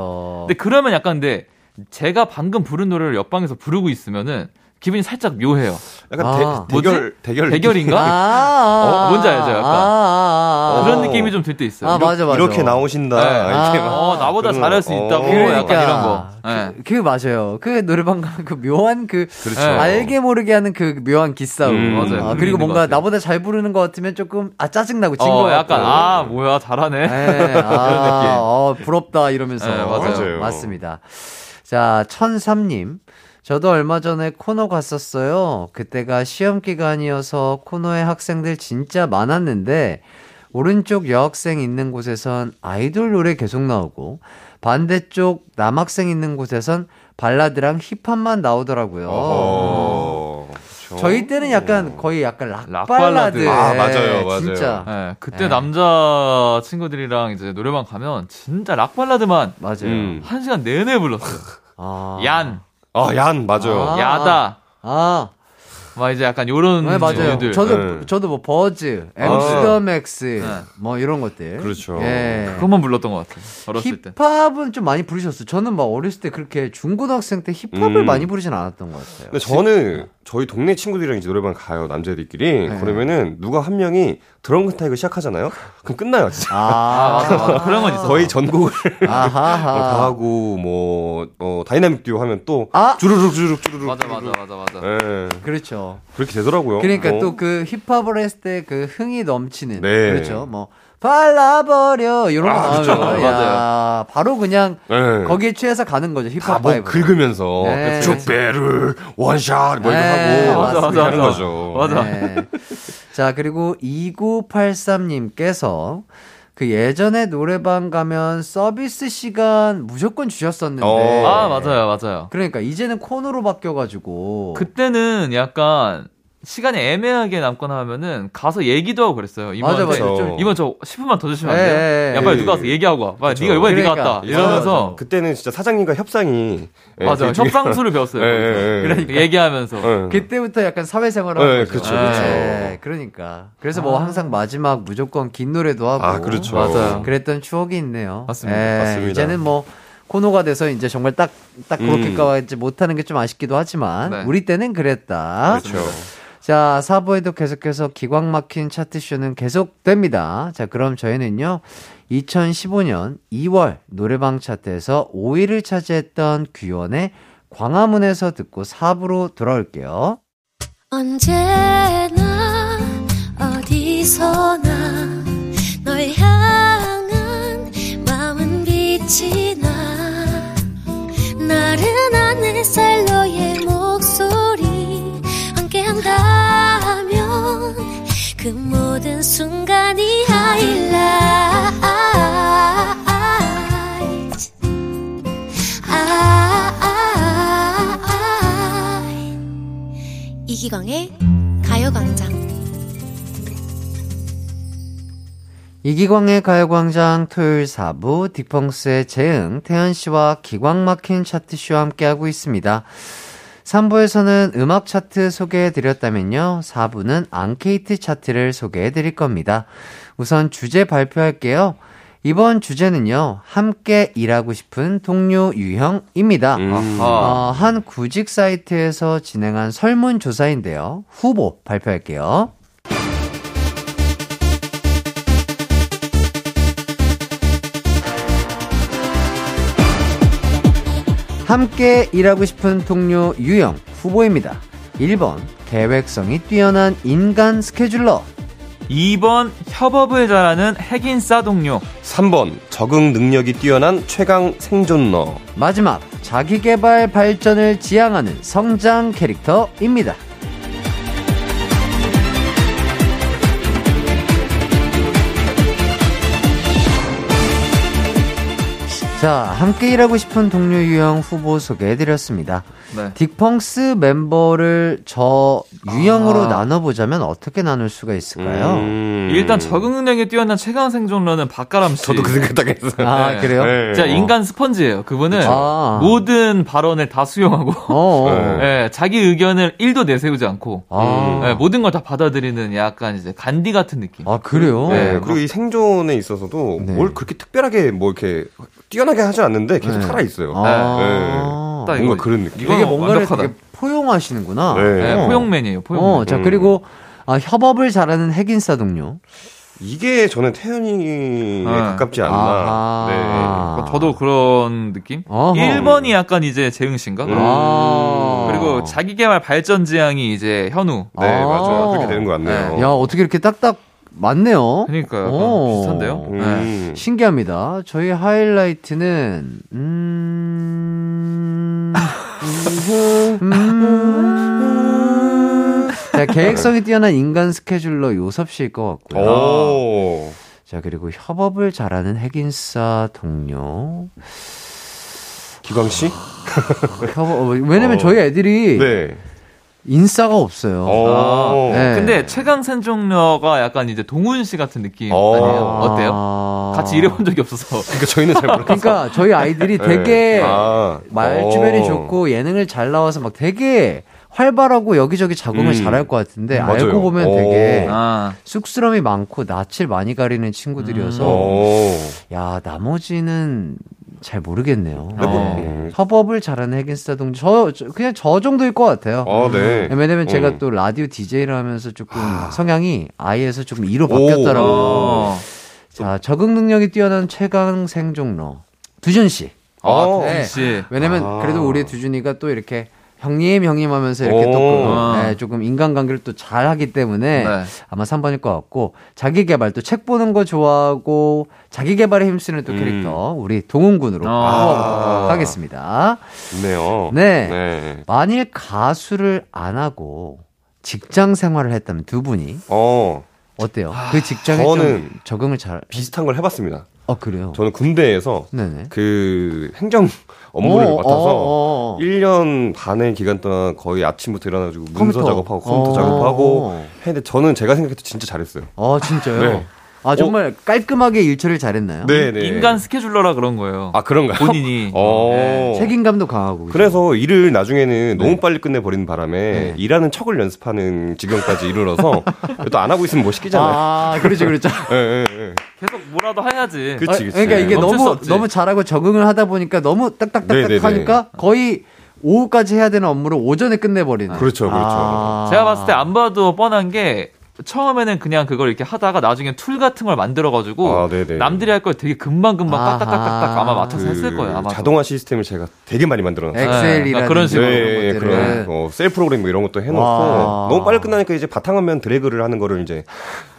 Speaker 4: 근데 그러면 약간 근데 제가 방금 부른 노래를 옆방에서 부르고 있으면은 기분이 살짝 묘해요.
Speaker 5: 약간
Speaker 1: 아.
Speaker 5: 대, 대결 대결
Speaker 4: 대결인가?
Speaker 1: 아,
Speaker 4: 어, 뭔지 알죠, 약간?
Speaker 1: 아, 아, 아.
Speaker 4: 그런
Speaker 5: 어.
Speaker 4: 느낌이 좀 들 때 있어요.
Speaker 1: 아,
Speaker 4: 이렇게-
Speaker 1: 맞아, 맞아.
Speaker 5: 이렇게 나오신다.
Speaker 4: 네.
Speaker 5: 이렇게
Speaker 1: 아.
Speaker 5: 막.
Speaker 4: 어 나보다
Speaker 5: 그런
Speaker 4: 잘할 수
Speaker 5: 거.
Speaker 4: 있다고
Speaker 5: 어.
Speaker 4: 약간 이런 거. 네.
Speaker 1: 그, 그 맞아요. 그 노래방 가면 그 묘한 그
Speaker 5: 그렇죠.
Speaker 4: 네.
Speaker 1: 알게 모르게 하는 그 묘한 기싸움.
Speaker 5: 음,
Speaker 4: 맞아요.
Speaker 1: 아,
Speaker 4: 그런 게
Speaker 1: 그리고 뭔가. 나보다 잘 부르는 것 같으면 조금 아 짜증 나고 진어거
Speaker 4: 약간. 아 뭐야 잘하네.
Speaker 1: 네, 아, 어, 부럽다 이러면서.
Speaker 4: 네, 맞아요.
Speaker 1: 맞습니다. 자, 천삼님. 저도 얼마 전에 코노 갔었어요. 그때가 시험 기간이어서 코노에 학생들 진짜 많았는데, 오른쪽 여학생 있는 곳에선 아이돌 노래 계속 나오고, 반대쪽 남학생 있는 곳에선 발라드랑 힙합만 나오더라고요.
Speaker 5: 어허. 그렇죠.
Speaker 1: 저희 때는 약간 거의 약간 락,
Speaker 4: 락
Speaker 1: 발라드.
Speaker 4: 발라드.
Speaker 5: 아, 맞아요, 맞아요.
Speaker 1: 진짜.
Speaker 4: 네, 그때
Speaker 1: 네.
Speaker 4: 남자 친구들이랑 이제 노래방 가면 진짜 락 발라드만
Speaker 1: 맞아요.
Speaker 5: 음.
Speaker 4: 한 시간 내내 불렀어요.
Speaker 1: 아.
Speaker 4: 얀,
Speaker 5: 아, 얀 맞아요.
Speaker 1: 아.
Speaker 4: 야다,
Speaker 1: 아.
Speaker 4: 막 이제 약간 요런
Speaker 1: 네, 맞아요.
Speaker 4: 류들.
Speaker 1: 저도,
Speaker 5: 네.
Speaker 1: 저도 뭐, 버즈,
Speaker 5: 아.
Speaker 1: 엠씨더맥스,
Speaker 4: 네.
Speaker 1: 뭐, 이런 것들.
Speaker 5: 그렇죠.
Speaker 1: 예.
Speaker 4: 그것만 불렀던 것 같아요. 어렸을 때.
Speaker 1: 힙합은 좀 많이 부르셨어요. 저는 막 어렸을 때 그렇게 중고등학생 때 힙합을
Speaker 5: 음.
Speaker 1: 많이 부르진 않았던 것 같아요.
Speaker 5: 근데 저는 저희 동네 친구들이랑 이제 노래방 가요 남자애들끼리
Speaker 1: 네.
Speaker 5: 그러면은 누가 한 명이 드렁큰 타이거 시작하잖아요 그럼 끝나요 진짜
Speaker 4: 아,
Speaker 1: 아,
Speaker 4: 맞아, 맞아. 그런 건 있어.
Speaker 5: 거의 전곡을
Speaker 1: 아하하.
Speaker 5: 어, 다 하고 뭐 어, 다이나믹 듀오 하면 또
Speaker 1: 아!
Speaker 5: 주르륵 주르륵 주르륵
Speaker 4: 맞아, 맞아, 맞아, 맞아.
Speaker 5: 예
Speaker 1: 그렇죠.
Speaker 5: 그렇게 되더라고요
Speaker 1: 그러니까
Speaker 5: 어.
Speaker 1: 또그 힙합을 했을 때 그 흥이 넘치는.
Speaker 5: 네.
Speaker 1: 그렇죠. 뭐, 발라버려. 이런 거
Speaker 5: 아,
Speaker 1: 나오면.
Speaker 5: 그렇죠.
Speaker 1: 야,
Speaker 4: 맞아요.
Speaker 1: 바로 그냥
Speaker 5: 예.
Speaker 1: 거기에 취해서 가는 거죠. 힙합
Speaker 5: 다뭐
Speaker 1: 바이브.
Speaker 5: 긁으면서
Speaker 1: 네.
Speaker 5: 쭉 원샷 뭐 이거
Speaker 1: 네,
Speaker 5: 하고
Speaker 1: 맞아,
Speaker 4: 맞아,
Speaker 5: 하는
Speaker 4: 맞아.
Speaker 5: 거죠
Speaker 4: 맞아.
Speaker 1: 네. 자, 그리고 2983님께서 그 예전에 노래방 가면 서비스 시간 무조건 주셨었는데.
Speaker 5: 어.
Speaker 4: 아, 맞아요, 맞아요.
Speaker 1: 그러니까 이제는 코너로 바뀌어가지고.
Speaker 4: 그때는 약간 시간이 애매하게 남거나 하면은 가서 얘기도 하고 그랬어요. 이모한테.
Speaker 1: 맞아, 맞아.
Speaker 5: 그렇죠.
Speaker 1: 좀
Speaker 4: 이번 저 10분만 더 주시면 안
Speaker 1: 예,
Speaker 4: 돼요?
Speaker 1: 예,
Speaker 4: 야, 빨리
Speaker 5: 예.
Speaker 4: 누가 와서 얘기하고 와. 빨리. 네가 이번에 네가
Speaker 1: 그러니까.
Speaker 4: 왔다. 이러면서.
Speaker 5: 그때는 진짜 사장님과 협상이 예,
Speaker 4: 맞아.
Speaker 5: 중요-
Speaker 4: 협상수를 배웠어요.
Speaker 5: 예, 예, 예.
Speaker 4: 그러니까 얘기하면서.
Speaker 5: 예.
Speaker 1: 그때부터 약간 사회생활을
Speaker 5: 그쵸.
Speaker 1: 네, 그러니까. 그래서 뭐 항상 마지막 무조건 긴 노래도 하고.
Speaker 5: 아 그렇죠
Speaker 4: 맞아요.
Speaker 1: 그랬던 추억이 있네요.
Speaker 4: 맞습니다.
Speaker 1: 예,
Speaker 5: 맞습니다.
Speaker 1: 이제는 뭐 코너가 돼서 이제 정말 딱, 딱 그렇게까지 못하는 게 좀 아쉽기도 하지만,
Speaker 4: 네.
Speaker 1: 우리 때는 그랬다.
Speaker 5: 그렇죠
Speaker 1: 자, 4부에도 계속해서 기광 막힌 차트쇼는 계속됩니다. 자, 그럼 저희는요, 2015년 2월 노래방 차트에서 5위를 차지했던 규현의 광화문에서 듣고 4부로 돌아올게요.
Speaker 6: 언제나 어디서나 널 향한 마음은 빛이 나 나른한 햇살 너의 함께 한다면 그 모든 순간이 하이라이트 아, 아, 아, 이기광의 가요광장.
Speaker 1: 이기광의 가요광장 토요일 4부 딕펑스의 재응, 태연씨와 기광 막힌 차트쇼와 함께하고 있습니다. 3부에서는 음악 차트 소개해드렸다면요. 4부는 앙케이트 차트를 소개해드릴 겁니다. 우선 주제 발표할게요. 이번 주제는요, 함께 일하고 싶은 동료 유형입니다.
Speaker 5: 음.
Speaker 1: 어, 한 구직 사이트에서 진행한 설문조사인데요. 후보 발표할게요. 함께 일하고 싶은 동료 유형 후보입니다. 1번, 계획성이 뛰어난 인간 스케줄러.
Speaker 4: 2번 협업을 잘하는 핵인싸 동료.
Speaker 5: 3번 적응 능력이 뛰어난 최강 생존러.
Speaker 1: 마지막, 자기개발 발전을 지향하는 성장 캐릭터입니다. 자, 함께 일하고 싶은 동료 유형 후보 소개해드렸습니다.
Speaker 4: 네.
Speaker 1: 딕펑스 멤버를 저 유형으로
Speaker 4: 아.
Speaker 1: 나눠보자면 어떻게 나눌 수가 있을까요?
Speaker 5: 음.
Speaker 4: 일단 적응 능력이 뛰어난 최강 생존러는 박가람 씨.
Speaker 5: 저도 그 생각 딱 했어요.
Speaker 1: 아,
Speaker 4: 네.
Speaker 1: 그래요?
Speaker 5: 네.
Speaker 4: 진짜
Speaker 5: 어.
Speaker 4: 인간 스펀지예요. 그분은
Speaker 1: 아.
Speaker 4: 모든 발언을 다 수용하고
Speaker 1: 어, 어.
Speaker 5: 네.
Speaker 4: 예, 자기 의견을 1도 내세우지 않고
Speaker 1: 아.
Speaker 4: 예, 모든 걸 다 받아들이는 약간 이제 간디 같은 느낌.
Speaker 1: 아, 그래요?
Speaker 5: 네,
Speaker 4: 네.
Speaker 5: 그리고 이 생존에 있어서도
Speaker 1: 네.
Speaker 5: 뭘 그렇게 특별하게 뭐 이렇게 뛰어 나게 하지 않는데 계속
Speaker 1: 네.
Speaker 5: 살아 있어요.
Speaker 1: 아.
Speaker 4: 딱
Speaker 5: 뭔가
Speaker 4: 이거-
Speaker 5: 그런 느낌.
Speaker 4: 이거
Speaker 1: 되게 뭔가를
Speaker 4: 완벽하다.
Speaker 1: 되게 포용하시는구나.
Speaker 5: 네.
Speaker 4: 예,
Speaker 1: 어.
Speaker 4: 포용맨이에요. 포용맨.
Speaker 1: 어, 자, 그리고, 아, 협업을 잘하는 핵인싸 동료.
Speaker 5: 이게 저는 태연이에
Speaker 4: 아.
Speaker 5: 가깝지 않나.
Speaker 1: 아하.
Speaker 4: 뭐 저도 그런 느낌?
Speaker 1: 어허.
Speaker 4: 1번이 약간 이제 재흥 씨인가?
Speaker 5: 음.
Speaker 1: 아.
Speaker 4: 그리고 자기 개발 발전 지향이 이제 현우.
Speaker 5: 네, 네
Speaker 1: 아.
Speaker 5: 맞아요. 그렇게 되는 것 같네요.
Speaker 1: 야, 어떻게 이렇게 딱딱 맞네요.
Speaker 4: 그러니까 약간
Speaker 1: 오.
Speaker 4: 비슷한데요? 네.
Speaker 5: 음.
Speaker 1: 신기합니다. 저희 하이라이트는, 음, 음, 자, 계획성이 뛰어난 인간 스케줄러 요섭 씨일 것 같고요.
Speaker 5: 오.
Speaker 1: 자, 그리고 협업을 잘하는 핵인싸 동료.
Speaker 5: 기광 씨?
Speaker 1: 협업, 어, 왜냐면
Speaker 5: 어.
Speaker 1: 저희 애들이
Speaker 5: 네.
Speaker 1: 인싸가 없어요.
Speaker 5: 어.
Speaker 1: 네.
Speaker 4: 근데 최강 생존러가 약간 이제 동훈 씨 같은 느낌
Speaker 5: 어.
Speaker 4: 아니에요? 어때요?
Speaker 1: 아.
Speaker 4: 같이 일해본 적이 없어서.
Speaker 5: 그러니까 저희는 잘 모르겠어요.
Speaker 1: 그러니까 저희 아이들이 되게
Speaker 5: 네. 아.
Speaker 1: 말 주변이
Speaker 5: 어.
Speaker 1: 좋고 예능을 잘 나와서 막 되게 활발하고 여기저기 적응을
Speaker 5: 음.
Speaker 1: 잘할 것 같은데
Speaker 5: 맞아요.
Speaker 1: 알고 보면
Speaker 5: 어.
Speaker 1: 되게
Speaker 4: 아,
Speaker 1: 쑥스러움이 많고 낯을 많이 가리는 친구들이어서
Speaker 5: 오.
Speaker 1: 야 나머지는 잘 모르겠네요.
Speaker 4: 네, 뭐,
Speaker 1: 네.
Speaker 5: 음.
Speaker 1: 협업을 잘하는 핵인스타 동지 저, 저 그냥 저 정도일 것 같아요.
Speaker 5: 아, 네.
Speaker 1: 왜냐면 제가
Speaker 5: 음.
Speaker 1: 또 라디오 DJ를 하면서 조금 성향이 I에서 조금 E로
Speaker 5: 오.
Speaker 1: 바뀌었더라고요.
Speaker 4: 어.
Speaker 1: 자, 적응 능력이 뛰어난 최강 생존러. 두준 씨.
Speaker 5: 아,
Speaker 1: 네.
Speaker 4: 씨.
Speaker 1: 왜냐면
Speaker 5: 아.
Speaker 1: 그래도 우리 두준이가 또 이렇게 형님 형님 하면서 이렇게
Speaker 5: 오.
Speaker 1: 또 그,
Speaker 4: 아.
Speaker 1: 네, 조금 인간관계를 또 잘하기 때문에
Speaker 4: 네.
Speaker 1: 아마 3번일 것 같고 자기 개발 또책 보는 거 좋아하고 자기 개발에 힘쓰는 또
Speaker 5: 음.
Speaker 1: 캐릭터 우리 동훈 군으로
Speaker 4: 아.
Speaker 1: 하겠습니다.
Speaker 5: 좋네요.
Speaker 1: 네.
Speaker 5: 네.
Speaker 1: 만일 가수를 안 하고 직장 생활을 했다면 두 분이
Speaker 5: 어,
Speaker 1: 어때요? 그 직장에 좀
Speaker 5: 저는
Speaker 1: 적응을 잘
Speaker 5: 비슷한 걸 해봤습니다.
Speaker 1: 어 그래요.
Speaker 5: 저는 군대에서
Speaker 1: 네네.
Speaker 5: 그 행정 업무를
Speaker 1: 어,
Speaker 5: 맡아서
Speaker 1: 어, 어, 어.
Speaker 5: 1년 반의 기간 동안 거의 아침부터 일어나가지고 문서
Speaker 1: 컴퓨터.
Speaker 5: 작업하고 컴퓨터
Speaker 1: 어.
Speaker 5: 작업하고 했는데 저는 제가 생각해도 진짜 잘했어요.
Speaker 1: 어 진짜요?
Speaker 5: 네.
Speaker 1: 아 정말 깔끔하게 일처리를 잘했나요?
Speaker 5: 네, 네.
Speaker 4: 인간 스케줄러라 그런 거예요.
Speaker 5: 아 그런가요?
Speaker 4: 본인이.
Speaker 5: 어.
Speaker 4: 네.
Speaker 1: 책임감도 강하고. 그죠?
Speaker 5: 그래서 일을 나중에는 너무 빨리 끝내 버리는 바람에
Speaker 1: 네.
Speaker 5: 일하는 척을 연습하는 지경까지 이르러서 또 안 하고 있으면 뭐 시키잖아요.
Speaker 1: 아 그렇죠 그렇죠.
Speaker 5: 예, 예, 예.
Speaker 4: 계속 뭐라도 해야지.
Speaker 5: 그치,
Speaker 1: 아,
Speaker 5: 그치.
Speaker 1: 그러니까 이게 너무. 너무 잘하고 적응을 하다 보니까 너무 딱딱딱딱
Speaker 5: 네, 네, 네.
Speaker 1: 하니까 거의 오후까지 해야 되는 업무를 오전에 끝내버리는.
Speaker 5: 그렇죠, 그렇죠.
Speaker 1: 아.
Speaker 4: 제가 봤을 때 안 봐도 뻔한 게 처음에는 그냥 그걸 이렇게 하다가 나중에 tool 같은 걸 만들어가지고
Speaker 5: 아.
Speaker 4: 남들이 할 걸 되게 금방금방. 까딱까딱딱 아마 맞춰서
Speaker 5: 그
Speaker 4: 했을 거예요. 아마
Speaker 5: 자동화 시스템을 제가 되게 많이 만들어놨어요.
Speaker 1: 엑셀이라든지
Speaker 4: 네, 그런 식으로
Speaker 1: 그런
Speaker 5: 네,
Speaker 1: 것들을.
Speaker 5: 그런 어, 셀 프로그램 뭐 이런 것도 해놓고
Speaker 1: 와.
Speaker 5: 너무 빨리 끝나니까 이제 바탕화면 드래그를 하는 거를 이제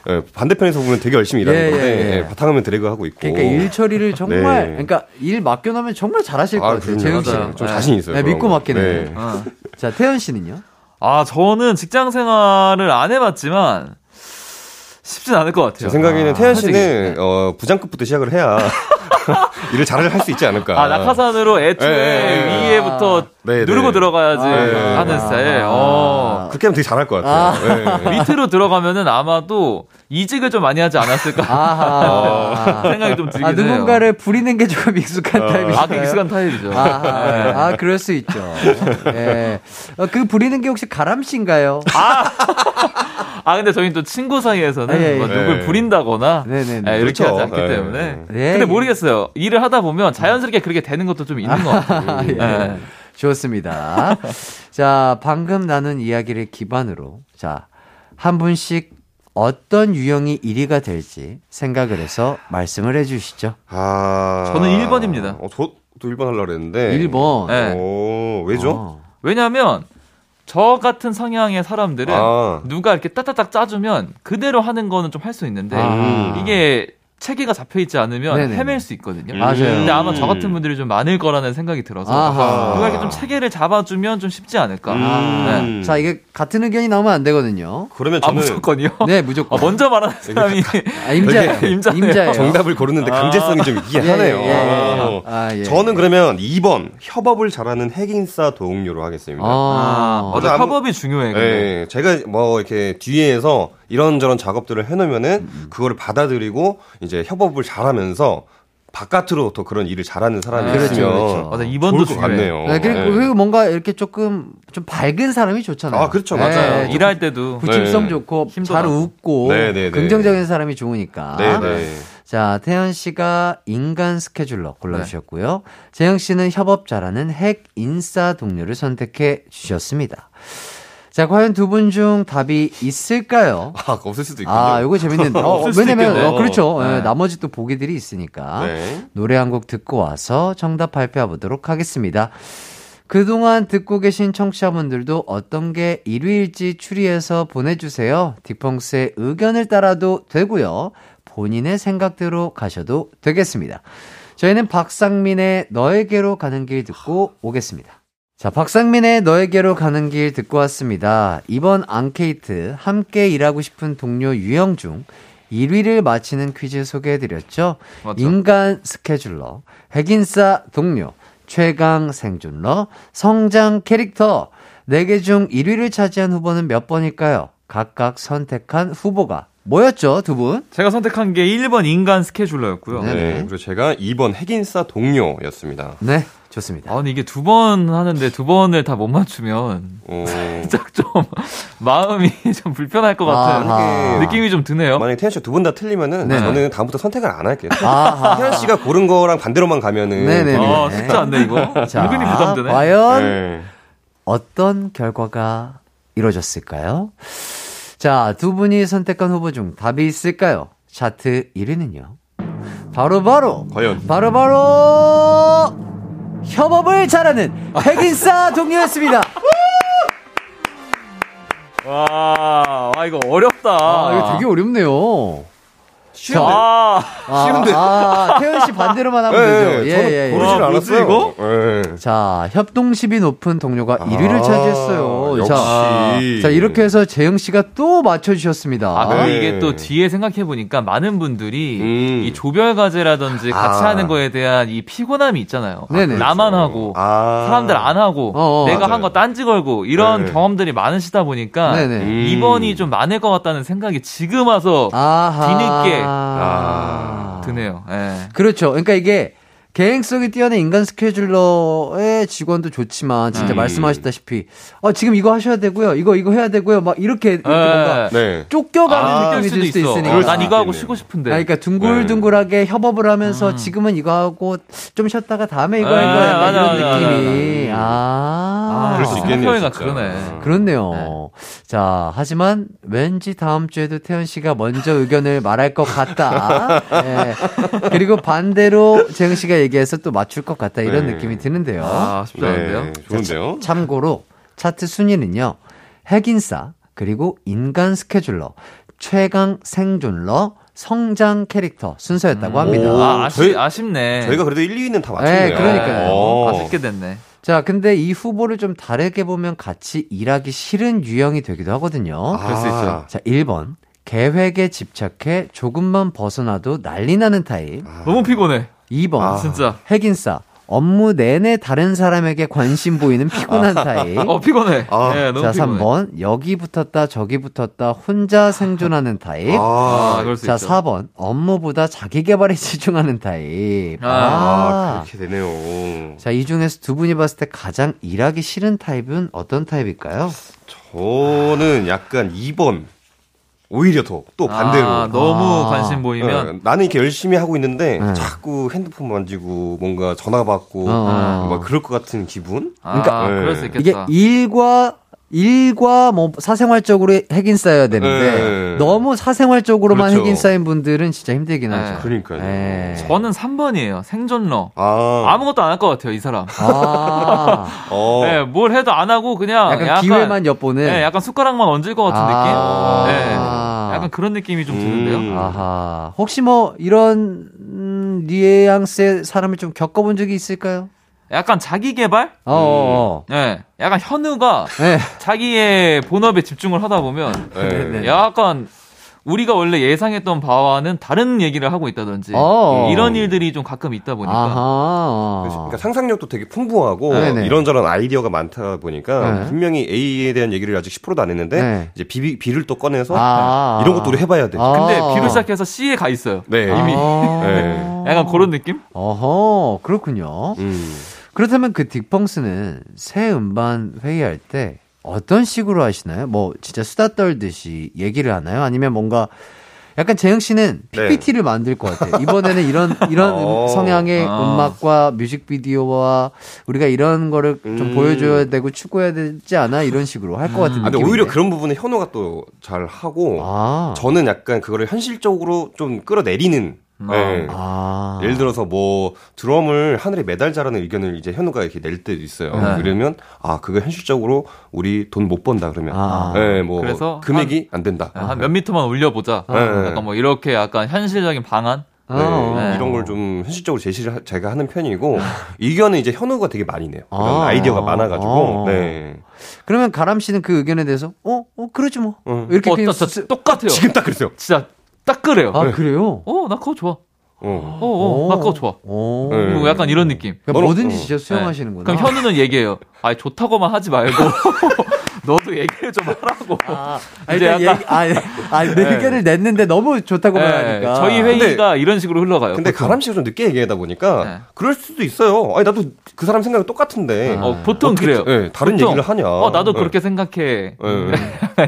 Speaker 5: 예, 반대편에서 보면 되게 열심히 일하는
Speaker 1: 예,
Speaker 5: 건데
Speaker 1: 예, 예.
Speaker 5: 예, 바탕화면 드래그 하고 있고
Speaker 1: 그러니까 일 처리를 정말
Speaker 5: 네.
Speaker 1: 그러니까 일 맡겨놓으면 정말 잘하실 것
Speaker 5: 아,
Speaker 1: 같아요.
Speaker 5: 그럼요.
Speaker 1: 재웅 씨.
Speaker 5: 좀
Speaker 4: 네.
Speaker 5: 자신 있어요.
Speaker 1: 네,
Speaker 5: 그런
Speaker 1: 믿고
Speaker 5: 거.
Speaker 1: 맡기네요.
Speaker 5: 네.
Speaker 4: 어.
Speaker 1: 자 태연 씨는요?
Speaker 4: 아, 저는 직장 생활을 안 해봤지만 쉽진 않을 것 같아요.
Speaker 5: 제 생각에는
Speaker 1: 아,
Speaker 5: 태연. 씨는 어, 부장급부터 시작을 해야 일을 잘 할 수 있지 않을까.
Speaker 4: 아, 낙하산으로 애초에
Speaker 5: 네, 네.
Speaker 4: 위에부터
Speaker 5: 네,
Speaker 4: 누르고
Speaker 5: 네.
Speaker 4: 들어가야지
Speaker 5: 네.
Speaker 4: 하는 스타일. 어.
Speaker 5: 그렇게 하면 되게 잘할 것 같아요. 네.
Speaker 4: 밑으로 들어가면은 아마도 이직을 좀 많이 하지 않았을까
Speaker 1: 아하.
Speaker 4: 생각이 좀 들긴
Speaker 1: 아,
Speaker 4: 해요.
Speaker 1: 누군가를 부리는 게 조금 익숙한 타입이죠.
Speaker 4: 아, 그 익숙한 타입이죠.
Speaker 1: 아,
Speaker 4: 네.
Speaker 1: 아, 그럴 수 있죠. 예. 어, 그 부리는 게 혹시 가람 씨인가요?
Speaker 4: 아, 근데 저희는 또 친구 사이에서는
Speaker 1: 아, 예, 예.
Speaker 4: 뭐 누굴
Speaker 5: 네.
Speaker 4: 부린다거나
Speaker 1: 네 네네.
Speaker 4: 예, 이렇게
Speaker 5: 그렇죠.
Speaker 4: 하지 않기
Speaker 5: 네.
Speaker 4: 때문에.
Speaker 1: 네.
Speaker 4: 근데 모르겠어요. 일을 하다 보면 자연스럽게 그렇게 되는 것도 좀 있는 것 같아요.
Speaker 1: 아, 예.
Speaker 4: 예.
Speaker 1: 좋습니다. 자, 방금 나눈 이야기를 기반으로, 자, 한 분씩 어떤 유형이 1위가 될지 생각을 해서 말씀을 해 주시죠.
Speaker 5: 아.
Speaker 4: 저는 1번입니다.
Speaker 5: 어, 저도 1번 하려고 그랬는데.
Speaker 1: 1번.
Speaker 4: 네.
Speaker 5: 오, 왜죠?
Speaker 1: 어.
Speaker 4: 왜냐하면 저 같은 성향의 사람들은
Speaker 5: 아.
Speaker 4: 누가 이렇게 따따닥 짜주면 그대로 하는 거는 좀 할 수 있는데
Speaker 1: 아.
Speaker 4: 이게 체계가 잡혀 있지 않으면
Speaker 1: 네네네.
Speaker 4: 헤맬 수 있거든요.
Speaker 5: 음.
Speaker 1: 맞아요.
Speaker 4: 근데 아마 저 같은 분들이 좀 많을 거라는 생각이 들어서
Speaker 1: 아하.
Speaker 4: 누가 이렇게 좀 체계를 잡아주면 좀 쉽지 않을까.
Speaker 5: 음.
Speaker 4: 네.
Speaker 1: 자, 이게 같은 의견이 나오면 안 되거든요.
Speaker 5: 그러면
Speaker 4: 아
Speaker 5: 저는
Speaker 4: 무조건이요?
Speaker 1: 네, 무조건.
Speaker 4: 아, 먼저 말하는 사람이
Speaker 1: 아, 임자예요.
Speaker 4: 임자네요.
Speaker 1: 임자예요.
Speaker 5: 정답을 고르는데 강제성이 좀 있긴
Speaker 1: 예,
Speaker 5: 하네요.
Speaker 1: 예, 예.
Speaker 5: 어.
Speaker 1: 아, 예.
Speaker 5: 저는 그러면 2번 협업을 잘하는 핵인싸 도움료로 하겠습니다.
Speaker 1: 아,
Speaker 4: 맞아 협업이 중요해. 근데.
Speaker 5: 네, 제가 뭐 이렇게 뒤에서 이런저런 작업들을 해놓으면은 그거를 받아들이고 이제 협업을 잘하면서 바깥으로 더 그런 일을 잘하는 사람이
Speaker 4: 그렇죠,
Speaker 5: 있으면
Speaker 1: 그렇죠.
Speaker 4: 맞아, 이번도.
Speaker 5: 같네요.
Speaker 1: 네, 그리고,
Speaker 5: 네.
Speaker 1: 그리고 뭔가 이렇게 조금 좀 밝은 사람이 좋잖아요.
Speaker 5: 아, 그렇죠.
Speaker 1: 네,
Speaker 5: 맞아요.
Speaker 1: 좀
Speaker 4: 일할 때도
Speaker 1: 부침성
Speaker 5: 네.
Speaker 1: 좋고
Speaker 4: 힘도
Speaker 1: 잘. 웃고
Speaker 5: 네, 네, 네.
Speaker 1: 긍정적인 사람이 좋으니까.
Speaker 5: 네, 네.
Speaker 1: 자, 태연 씨가 인간 스케줄러 골라주셨고요. 재영 씨는 협업 잘하는 핵 인싸 동료를 선택해 주셨습니다. 자, 과연 두 분 중 답이 있을까요?
Speaker 5: 아, 없을 수도 있군요.
Speaker 1: 아, 이거 재밌는데. 어,
Speaker 4: 없을 수도
Speaker 1: 왜냐면. 어, 그렇죠.
Speaker 4: 네.
Speaker 1: 예, 나머지 또 보기들이 있으니까.
Speaker 5: 네.
Speaker 1: 노래 한 곡 듣고 와서 정답 발표해 보도록 하겠습니다. 그동안 듣고 계신 청취자분들도 어떤 게 1위일지 추리해서 보내주세요. 딕펑스의 의견을 따라도 되고요. 본인의 생각대로 가셔도 되겠습니다. 저희는 박상민의 너에게로 가는 길 듣고 오겠습니다. 자, 박상민의 너에게로 가는 길 듣고 왔습니다. 이번 앙케이트 함께 일하고 싶은 동료 유형 중 1위를 맞히는 퀴즈 소개해드렸죠.
Speaker 4: 맞죠.
Speaker 1: 인간 스케줄러, 핵인싸 동료, 최강 생존러, 성장 캐릭터. 4개 중 1위를 차지한 후보는 몇 번일까요? 각각 선택한 후보가 뭐였죠, 두 분?
Speaker 4: 제가 선택한 게 1번 인간 스케줄러였고요.
Speaker 1: 네.
Speaker 5: 네. 그리고 제가 2번 핵인싸 동료였습니다.
Speaker 1: 네, 좋습니다.
Speaker 4: 아, 근데 이게 두 번 하는데 두 번을 다 못 맞추면
Speaker 5: 어,
Speaker 4: 살짝 좀 마음이 좀 불편할 것 같은. 느낌이 좀 드네요.
Speaker 5: 만약에 태현 씨가 두분다 틀리면은
Speaker 1: 네.
Speaker 5: 저는 다음부터 선택을 안 할게요.
Speaker 1: 아하.
Speaker 5: 태현 씨가 고른 거랑 반대로만 가면은
Speaker 1: 네네네.
Speaker 4: 아, 쉽지 않네, 이거.
Speaker 1: 자,
Speaker 4: 은근히 부담되네.
Speaker 1: 과연
Speaker 5: 네.
Speaker 1: 어떤 결과가 이루어졌을까요? 자, 두 분이 선택한 후보 중 답이 있을까요? 차트 1위는요. 바로바로,
Speaker 5: 과연
Speaker 1: 바로바로, 협업을 잘하는 핵인싸 동료였습니다.
Speaker 4: 와, 와, 이거 어렵다.
Speaker 1: 아, 이거 되게 어렵네요.
Speaker 5: 쉬운데.
Speaker 4: 아,
Speaker 1: 아,
Speaker 5: 쉬운데.
Speaker 1: 아, 태현 씨 반대로만 하면
Speaker 5: 네,
Speaker 1: 되죠.
Speaker 5: 저는
Speaker 1: 예, 예, 예.
Speaker 4: 와, 뭐지,
Speaker 5: 않았어요.
Speaker 4: 이거?
Speaker 5: 네.
Speaker 1: 자, 협동심이 높은 동료가 1위를
Speaker 5: 아,
Speaker 1: 차지했어요.
Speaker 5: 역시.
Speaker 1: 자, 자, 이렇게 해서 재영 씨가 또 맞춰주셨습니다.
Speaker 4: 아, 근데
Speaker 5: 네.
Speaker 4: 이게 또 뒤에 생각해보니까 많은 분들이
Speaker 5: 음.
Speaker 4: 이 조별과제라든지 같이
Speaker 5: 아.
Speaker 4: 하는 거에 대한 이 피곤함이 있잖아요.
Speaker 1: 네네.
Speaker 4: 나만 하고,
Speaker 5: 아.
Speaker 4: 사람들 안 하고,
Speaker 1: 어, 어,
Speaker 4: 내가. 한 거 딴지 걸고, 이런
Speaker 5: 네.
Speaker 4: 경험들이 많으시다 보니까,
Speaker 1: 네네.
Speaker 5: 음.
Speaker 4: 2번이 좀 많을 것 같다는 생각이 지금 와서
Speaker 1: 아하.
Speaker 4: 뒤늦게
Speaker 5: 아.
Speaker 4: 드네요. 예.
Speaker 1: 그렇죠. 그러니까 이게 계획성이 뛰어난 인간 스케줄러의 직원도 좋지만 진짜
Speaker 4: 음.
Speaker 1: 말씀하셨다시피 어 지금 이거 하셔야 되고요. 이거 이거 해야 되고요. 막 이렇게, 이렇게 뭔가
Speaker 5: 네.
Speaker 1: 쫓겨가는
Speaker 4: 아,
Speaker 1: 느낌이 들 수도 있으니까.
Speaker 5: 그럴
Speaker 4: 난 이거 하고. 쉬고 싶은데.
Speaker 1: 아, 그러니까 둥글둥글하게 협업을 하면서 지금은 이거 하고 좀 쉬었다가 다음에 이거 할
Speaker 4: 아,
Speaker 1: 이런
Speaker 4: 맞아,
Speaker 1: 느낌이. 아.
Speaker 4: 아,
Speaker 5: 그럴 수 있겠네요.
Speaker 4: 그러네.
Speaker 1: 그렇네요. 자, 하지만 왠지 다음 주에도 태연 씨가 먼저 의견을 말할 것 같다. 예. 그리고 반대로 재영 씨가 얘기해서 또 맞출 것 같다. 이런
Speaker 5: 네.
Speaker 1: 느낌이 드는데요.
Speaker 4: 아, 쉽지 않은데요?
Speaker 5: 네. 좋은데요?
Speaker 1: 참고로 차트 순위는요. 핵인싸, 그리고 인간 스케줄러, 최강 생존러, 성장 캐릭터 순서였다고 합니다.
Speaker 5: 오.
Speaker 4: 아, 아쉽,
Speaker 5: 저희-
Speaker 4: 아쉽네.
Speaker 5: 저희가 그래도 1, 2위는 다 맞췄네요.
Speaker 1: 네, 그러니까요.
Speaker 5: 어.
Speaker 4: 아쉽게 됐네.
Speaker 1: 자, 근데 이 후보를 좀 다르게 보면 같이 일하기 싫은 유형이 되기도 하거든요.
Speaker 5: 아.
Speaker 4: 그럴 수 있죠.
Speaker 1: 자, 1번. 계획에 집착해 조금만 벗어나도 난리 나는 타입.
Speaker 4: 너무 피곤해.
Speaker 1: 2번.
Speaker 5: 아.
Speaker 4: 진짜.
Speaker 1: 핵인싸. 업무 내내 다른 사람에게 관심 보이는 피곤한 타입.
Speaker 4: 어, 피곤해.
Speaker 5: 아.
Speaker 4: 예, 너무
Speaker 1: 자,
Speaker 4: 피곤해.
Speaker 1: 3번. 여기 붙었다, 저기 붙었다, 혼자 생존하는 타입.
Speaker 4: 아,
Speaker 5: 아,
Speaker 1: 자,
Speaker 4: 있죠.
Speaker 1: 4번. 업무보다 자기 개발에 집중하는 타입.
Speaker 4: 아,
Speaker 5: 아, 그렇게 되네요.
Speaker 1: 자, 이 중에서 두 분이 봤을 때 가장 일하기 싫은 타입은 어떤 타입일까요?
Speaker 5: 저는 약간 2번. 오히려 더, 또 반대로.
Speaker 4: 아, 너무
Speaker 1: 아.
Speaker 4: 관심 보이면
Speaker 5: 예, 나는 이렇게 열심히 하고 있는데
Speaker 1: 네.
Speaker 5: 자꾸 핸드폰 만지고 뭔가 전화 받고
Speaker 1: 어.
Speaker 5: 막 그럴 것 같은 기분?
Speaker 4: 아,
Speaker 1: 그러니까-
Speaker 4: 그럴 수
Speaker 5: 네.
Speaker 1: 이게
Speaker 4: 있겠다.
Speaker 1: 일과 일과 뭐 사생활적으로 핵인 쌓여야 되는데
Speaker 5: 네.
Speaker 1: 너무 사생활적으로만
Speaker 5: 그렇죠.
Speaker 1: 핵인 쌓인 분들은 진짜 힘들긴 하죠.
Speaker 4: 네.
Speaker 5: 그러니까요.
Speaker 1: 네.
Speaker 4: 저는 3번이에요. 생존러.
Speaker 5: 아,
Speaker 4: 아무것도 안 할 것 같아요, 이 사람.
Speaker 1: 아,
Speaker 5: 어.
Speaker 4: 네, 뭘 해도 안 하고 그냥
Speaker 1: 약간,
Speaker 4: 약간,
Speaker 1: 기회만 엿보는.
Speaker 4: 네, 약간 숟가락만 얹을 것 같은
Speaker 1: 아.
Speaker 4: 느낌? 네. 약간 그런 느낌이 좀 드는데요.
Speaker 5: 음.
Speaker 1: 아하. 혹시 뭐 이런 음, 뉘앙스의 사람을 좀 겪어본 적이 있을까요?
Speaker 4: 약간 자기 개발?
Speaker 1: 어, 어. 어.
Speaker 4: 네. 약간 현우가
Speaker 1: 네.
Speaker 4: 자기의 본업에 집중을 하다 보면
Speaker 5: 네.
Speaker 1: 네.
Speaker 4: 약간 우리가 원래 예상했던 바와는 다른 얘기를 하고 있다든지
Speaker 1: 어.
Speaker 4: 이런 일들이 좀 가끔 있다 보니까
Speaker 1: 아하.
Speaker 5: 그러니까 상상력도 되게 풍부하고
Speaker 1: 네네.
Speaker 5: 이런저런 아이디어가 많다 보니까
Speaker 1: 네.
Speaker 5: 분명히 A에 대한 얘기를 아직 10%도 안 했는데
Speaker 1: 네.
Speaker 5: 이제 B, B를 또 꺼내서
Speaker 1: 아.
Speaker 5: 이런 것도 우리 해봐야 돼.
Speaker 1: 아.
Speaker 4: 근데 B로 시작해서 C에 가 있어요.
Speaker 5: 네.
Speaker 4: 이미
Speaker 1: 아.
Speaker 5: 네.
Speaker 4: 약간 그런 느낌?
Speaker 1: 어허, 그렇군요.
Speaker 5: 음.
Speaker 1: 그렇다면 그 딕펑스는 새 음반 회의할 때 어떤 식으로 하시나요? 뭐 진짜 수다 떨듯이 얘기를 하나요? 아니면 뭔가 약간 재영 씨는
Speaker 5: 네.
Speaker 1: PPT를 만들 것 같아요. 이번에는 이런 이런
Speaker 5: 어.
Speaker 1: 성향의
Speaker 4: 아.
Speaker 1: 음악과 뮤직비디오와 우리가 이런 거를 좀
Speaker 5: 음.
Speaker 1: 보여줘야 되고 추구해야 되지 않아? 이런 식으로 할것 같은
Speaker 5: 아, 근데. 오히려 그런 부분에 현우가 또 잘 하고
Speaker 1: 아.
Speaker 5: 저는 약간 그거를 현실적으로 좀 끌어내리는 네.
Speaker 1: 아.
Speaker 5: 예를 들어서 뭐 드럼을 하늘에 매달자라는 의견을 이제 현우가 이렇게 낼 때도 있어요.
Speaker 4: 네.
Speaker 5: 그러면 아 그거 현실적으로 우리 돈 못 번다 그러면
Speaker 1: 아.
Speaker 5: 네, 뭐
Speaker 4: 그래서
Speaker 5: 금액이 안 된다.
Speaker 4: 한 몇 미터만 올려보자.
Speaker 5: 네.
Speaker 4: 약간 뭐 이렇게 약간 현실적인 방안?
Speaker 5: 네,
Speaker 1: 어.
Speaker 5: 이런 걸 좀 현실적으로 제시를 하- 제가 하는 편이고 의견은 이제 현우가 되게 많이 내요. 그런
Speaker 1: 아.
Speaker 5: 아이디어가 많아가지고
Speaker 1: 어.
Speaker 5: 네.
Speaker 1: 그러면 가람 씨는 그 의견에 대해서 어, 어 그러지 뭐.
Speaker 5: 어.
Speaker 1: 이렇게
Speaker 4: 어,
Speaker 1: 그냥
Speaker 4: 저, 똑같아요.
Speaker 5: 지금 딱 그랬어요.
Speaker 4: 진짜 딱 그래요.
Speaker 1: 아, 그래 요?
Speaker 4: 어, 나 그거 좋아.
Speaker 5: 어.
Speaker 4: 어, 어, 나 그거 좋아.
Speaker 1: 오.
Speaker 5: 네.
Speaker 4: 뭐 약간 이런 느낌.
Speaker 1: 그러니까 뭐든지
Speaker 5: 어.
Speaker 1: 진짜 수용하시는구나.
Speaker 4: 그럼 현우는 얘기해요. 아, 좋다고만 하지 말고 너도 얘기를 좀 하라고.
Speaker 1: 아,
Speaker 4: 이제
Speaker 1: 일단
Speaker 4: 약간-
Speaker 1: 얘기, 아, 아, 내
Speaker 4: 네.
Speaker 1: 의견을 냈는데 너무 좋다고
Speaker 4: 네,
Speaker 1: 말하니까.
Speaker 4: 저희 회의가 이런 식으로 흘러가요.
Speaker 5: 근데
Speaker 4: 보통.
Speaker 5: 가람 씨가 좀 늦게 얘기하다 보니까
Speaker 4: 네.
Speaker 5: 그럴 수도 있어요. 아니 나도 그 사람 생각이 똑같은데
Speaker 1: 아.
Speaker 4: 어, 보통
Speaker 5: 어떻게
Speaker 4: 그래요.
Speaker 5: 네, 다른
Speaker 4: 보통,
Speaker 5: 얘기를 하냐.
Speaker 4: 어, 나도
Speaker 5: 네.
Speaker 4: 그렇게 생각해.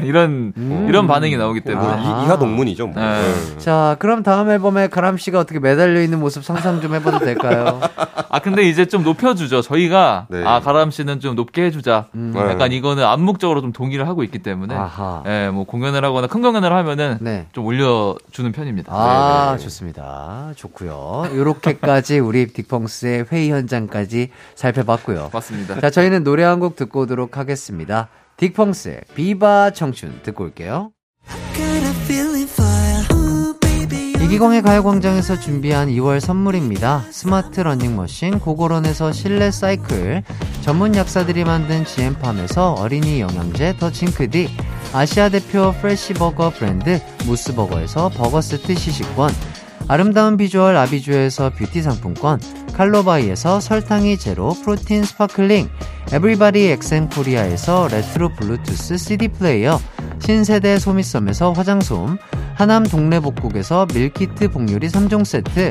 Speaker 5: 네.
Speaker 4: 이런
Speaker 1: 음.
Speaker 4: 이런 반응이 나오기
Speaker 5: 뭐
Speaker 4: 때문에.
Speaker 1: 아.
Speaker 5: 이, 이하 동문이죠. 뭐.
Speaker 4: 네.
Speaker 5: 네.
Speaker 1: 자, 그럼 다음 앨범에 가람 씨가 어떻게 매달려 있는 모습 상상 좀 해봐도 될까요?
Speaker 4: 아 근데 이제 좀 높여주죠. 저희가
Speaker 5: 네.
Speaker 4: 아 가람 씨는 좀 높게 해주자.
Speaker 1: 음.
Speaker 5: 네.
Speaker 4: 약간 이거는 암묵적으로 좀 동의를 하고 있기 때문에.
Speaker 1: 아하.
Speaker 4: 예, 뭐 공연을 하거나 큰 공연을 하면은
Speaker 1: 네.
Speaker 4: 좀 올려주는 편입니다.
Speaker 1: 아. 좋습니다. 좋고요. 요렇게까지 우리 딕펑스의 회의 현장까지 살펴봤고요.
Speaker 4: 맞습니다.
Speaker 1: 자, 저희는 노래 한 곡 듣고 오도록 하겠습니다. 딕펑스의 비바 청춘 듣고 올게요. 이기광의 가요광장에서 준비한 2월 선물입니다. 스마트 러닝머신 고고런에서 실내 사이클, 전문 약사들이 만든 GM팜에서 어린이 영양제 더 징크디, 아시아 대표 프레시버거 브랜드 모스버거에서 버거 세트 시식권, 아름다운 비주얼 아비주에서 뷰티 상품권, 칼로바이에서 설탕이 제로 프로틴 스파클링, 에브리바디 엑센 코리아에서 레트로 블루투스 CD 플레이어, 신세대 소미섬에서 화장솜, 하남 동래복국에서 밀키트 복요리 3종 세트,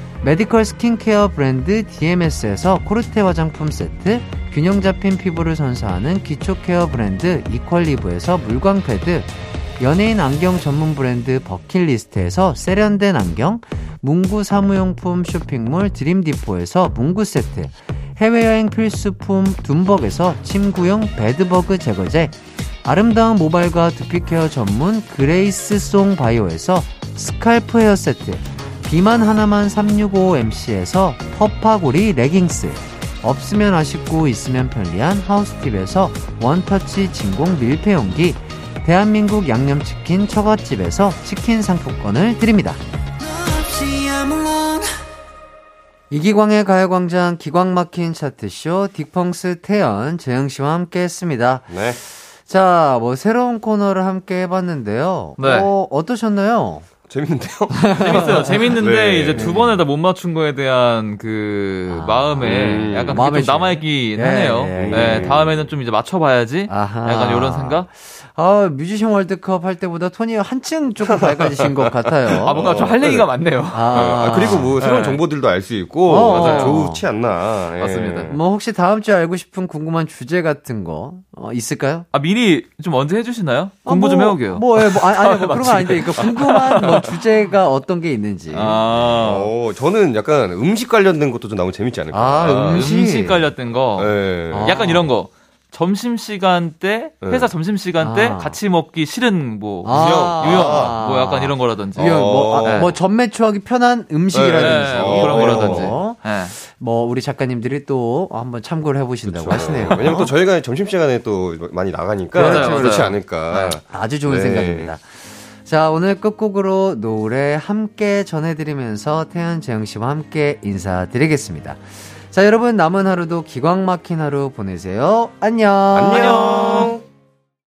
Speaker 1: 메디컬 스킨케어 브랜드 DMS에서 코르테 화장품 세트, 균형 잡힌 피부를 선사하는 기초 케어 브랜드 이퀄리브에서 물광 패드, 연예인 안경 전문 브랜드 버킷리스트에서 세련된 안경, 문구 사무용품 쇼핑몰 드림디포에서 문구 세트, 해외여행 필수품 둠벅에서 침구용 베드버그 제거제, 아름다운 모발과 두피케어 전문 그레이스 송 바이오에서 스칼프 헤어 세트, 비만 하나만 365MC에서 퍼파고리 레깅스, 없으면 아쉽고 있으면 편리한 하우스팁에서 원터치 진공 밀폐용기, 대한민국 양념치킨 처갓집에서 치킨 상품권을 드립니다. 이기광의 가요광장 기광 막힌 차트쇼 딕펑스 태연 재영 씨와 함께 했습니다.
Speaker 5: 네.
Speaker 1: 자, 뭐 새로운 코너를 함께 해봤는데요.
Speaker 4: 네.
Speaker 1: 어, 어떠셨나요?
Speaker 5: 재밌는데요?
Speaker 4: 재밌어요. 재밌는데
Speaker 5: 네.
Speaker 4: 이제 두 번에 다 못 맞춘 거에 대한 그
Speaker 1: 아.
Speaker 4: 마음에
Speaker 5: 음.
Speaker 4: 약간
Speaker 1: 마음에
Speaker 4: 그게 좀 남아있긴
Speaker 1: 예,
Speaker 4: 하네요.
Speaker 1: 예,
Speaker 4: 네,
Speaker 5: 예.
Speaker 4: 다음에는 좀 이제 맞춰봐야지.
Speaker 1: 아하.
Speaker 4: 약간 이런 생각?
Speaker 1: 아, 뮤지션 월드컵 할 때보다 톤이 한층 조금 밝아지신 것 같아요.
Speaker 4: 아, 뭔가 좀할 얘기가 많네요.
Speaker 5: 아, 그리고 뭐 새로운
Speaker 4: 네.
Speaker 5: 정보들도 알 수 있고
Speaker 1: 어,
Speaker 5: 맞아요.
Speaker 1: 어.
Speaker 5: 좋지 않나. 예.
Speaker 4: 맞습니다.
Speaker 1: 뭐 혹시 다음 주에 알고 싶은 궁금한 주제 같은 거 어, 있을까요?
Speaker 4: 아, 미리 좀 언제 해주시나요?
Speaker 1: 아,
Speaker 4: 공부 좀
Speaker 1: 뭐,
Speaker 4: 해오게요.
Speaker 1: 뭐, 예, 뭐 아니, 아니 뭐 그런 건. 아닌데 그러니까 궁금한 뭐 주제가 어떤 게 있는지.
Speaker 4: 아,
Speaker 5: 어, 저는 약간 음식 관련된 것도 좀 나오면 재밌지 않을까.
Speaker 1: 아, 음식.
Speaker 4: 음식 관련된 거.
Speaker 5: 예.
Speaker 1: 아.
Speaker 4: 약간 이런 거. 점심 시간 때, 회사
Speaker 5: 네.
Speaker 4: 점심 시간 때
Speaker 1: 아.
Speaker 4: 같이 먹기 싫은 뭐,
Speaker 1: 아.
Speaker 4: 유형,
Speaker 1: 아.
Speaker 4: 뭐 약간 이런 거라든지.
Speaker 1: 이런 뭐, 아,
Speaker 4: 네.
Speaker 1: 뭐 전매추하기 편한 음식이라든지
Speaker 4: 네,
Speaker 5: 어,
Speaker 4: 그런
Speaker 5: 어.
Speaker 4: 거라든지.
Speaker 1: 어.
Speaker 4: 네.
Speaker 1: 뭐 우리 작가님들이 또 한번 참고를 해보신다고 하시네요.
Speaker 5: 왜냐면 또 저희가 점심 시간에 또 많이 나가니까
Speaker 4: 맞아요,
Speaker 5: 그렇지
Speaker 4: 맞아요.
Speaker 5: 않을까.
Speaker 1: 아주 좋은
Speaker 5: 네.
Speaker 1: 생각입니다. 자, 오늘 끝곡으로 노래 함께 전해드리면서 태연 재영 씨와 함께 인사드리겠습니다. 자, 여러분 남은 하루도 기광 막힌 하루 보내세요. 안녕.
Speaker 5: 안녕.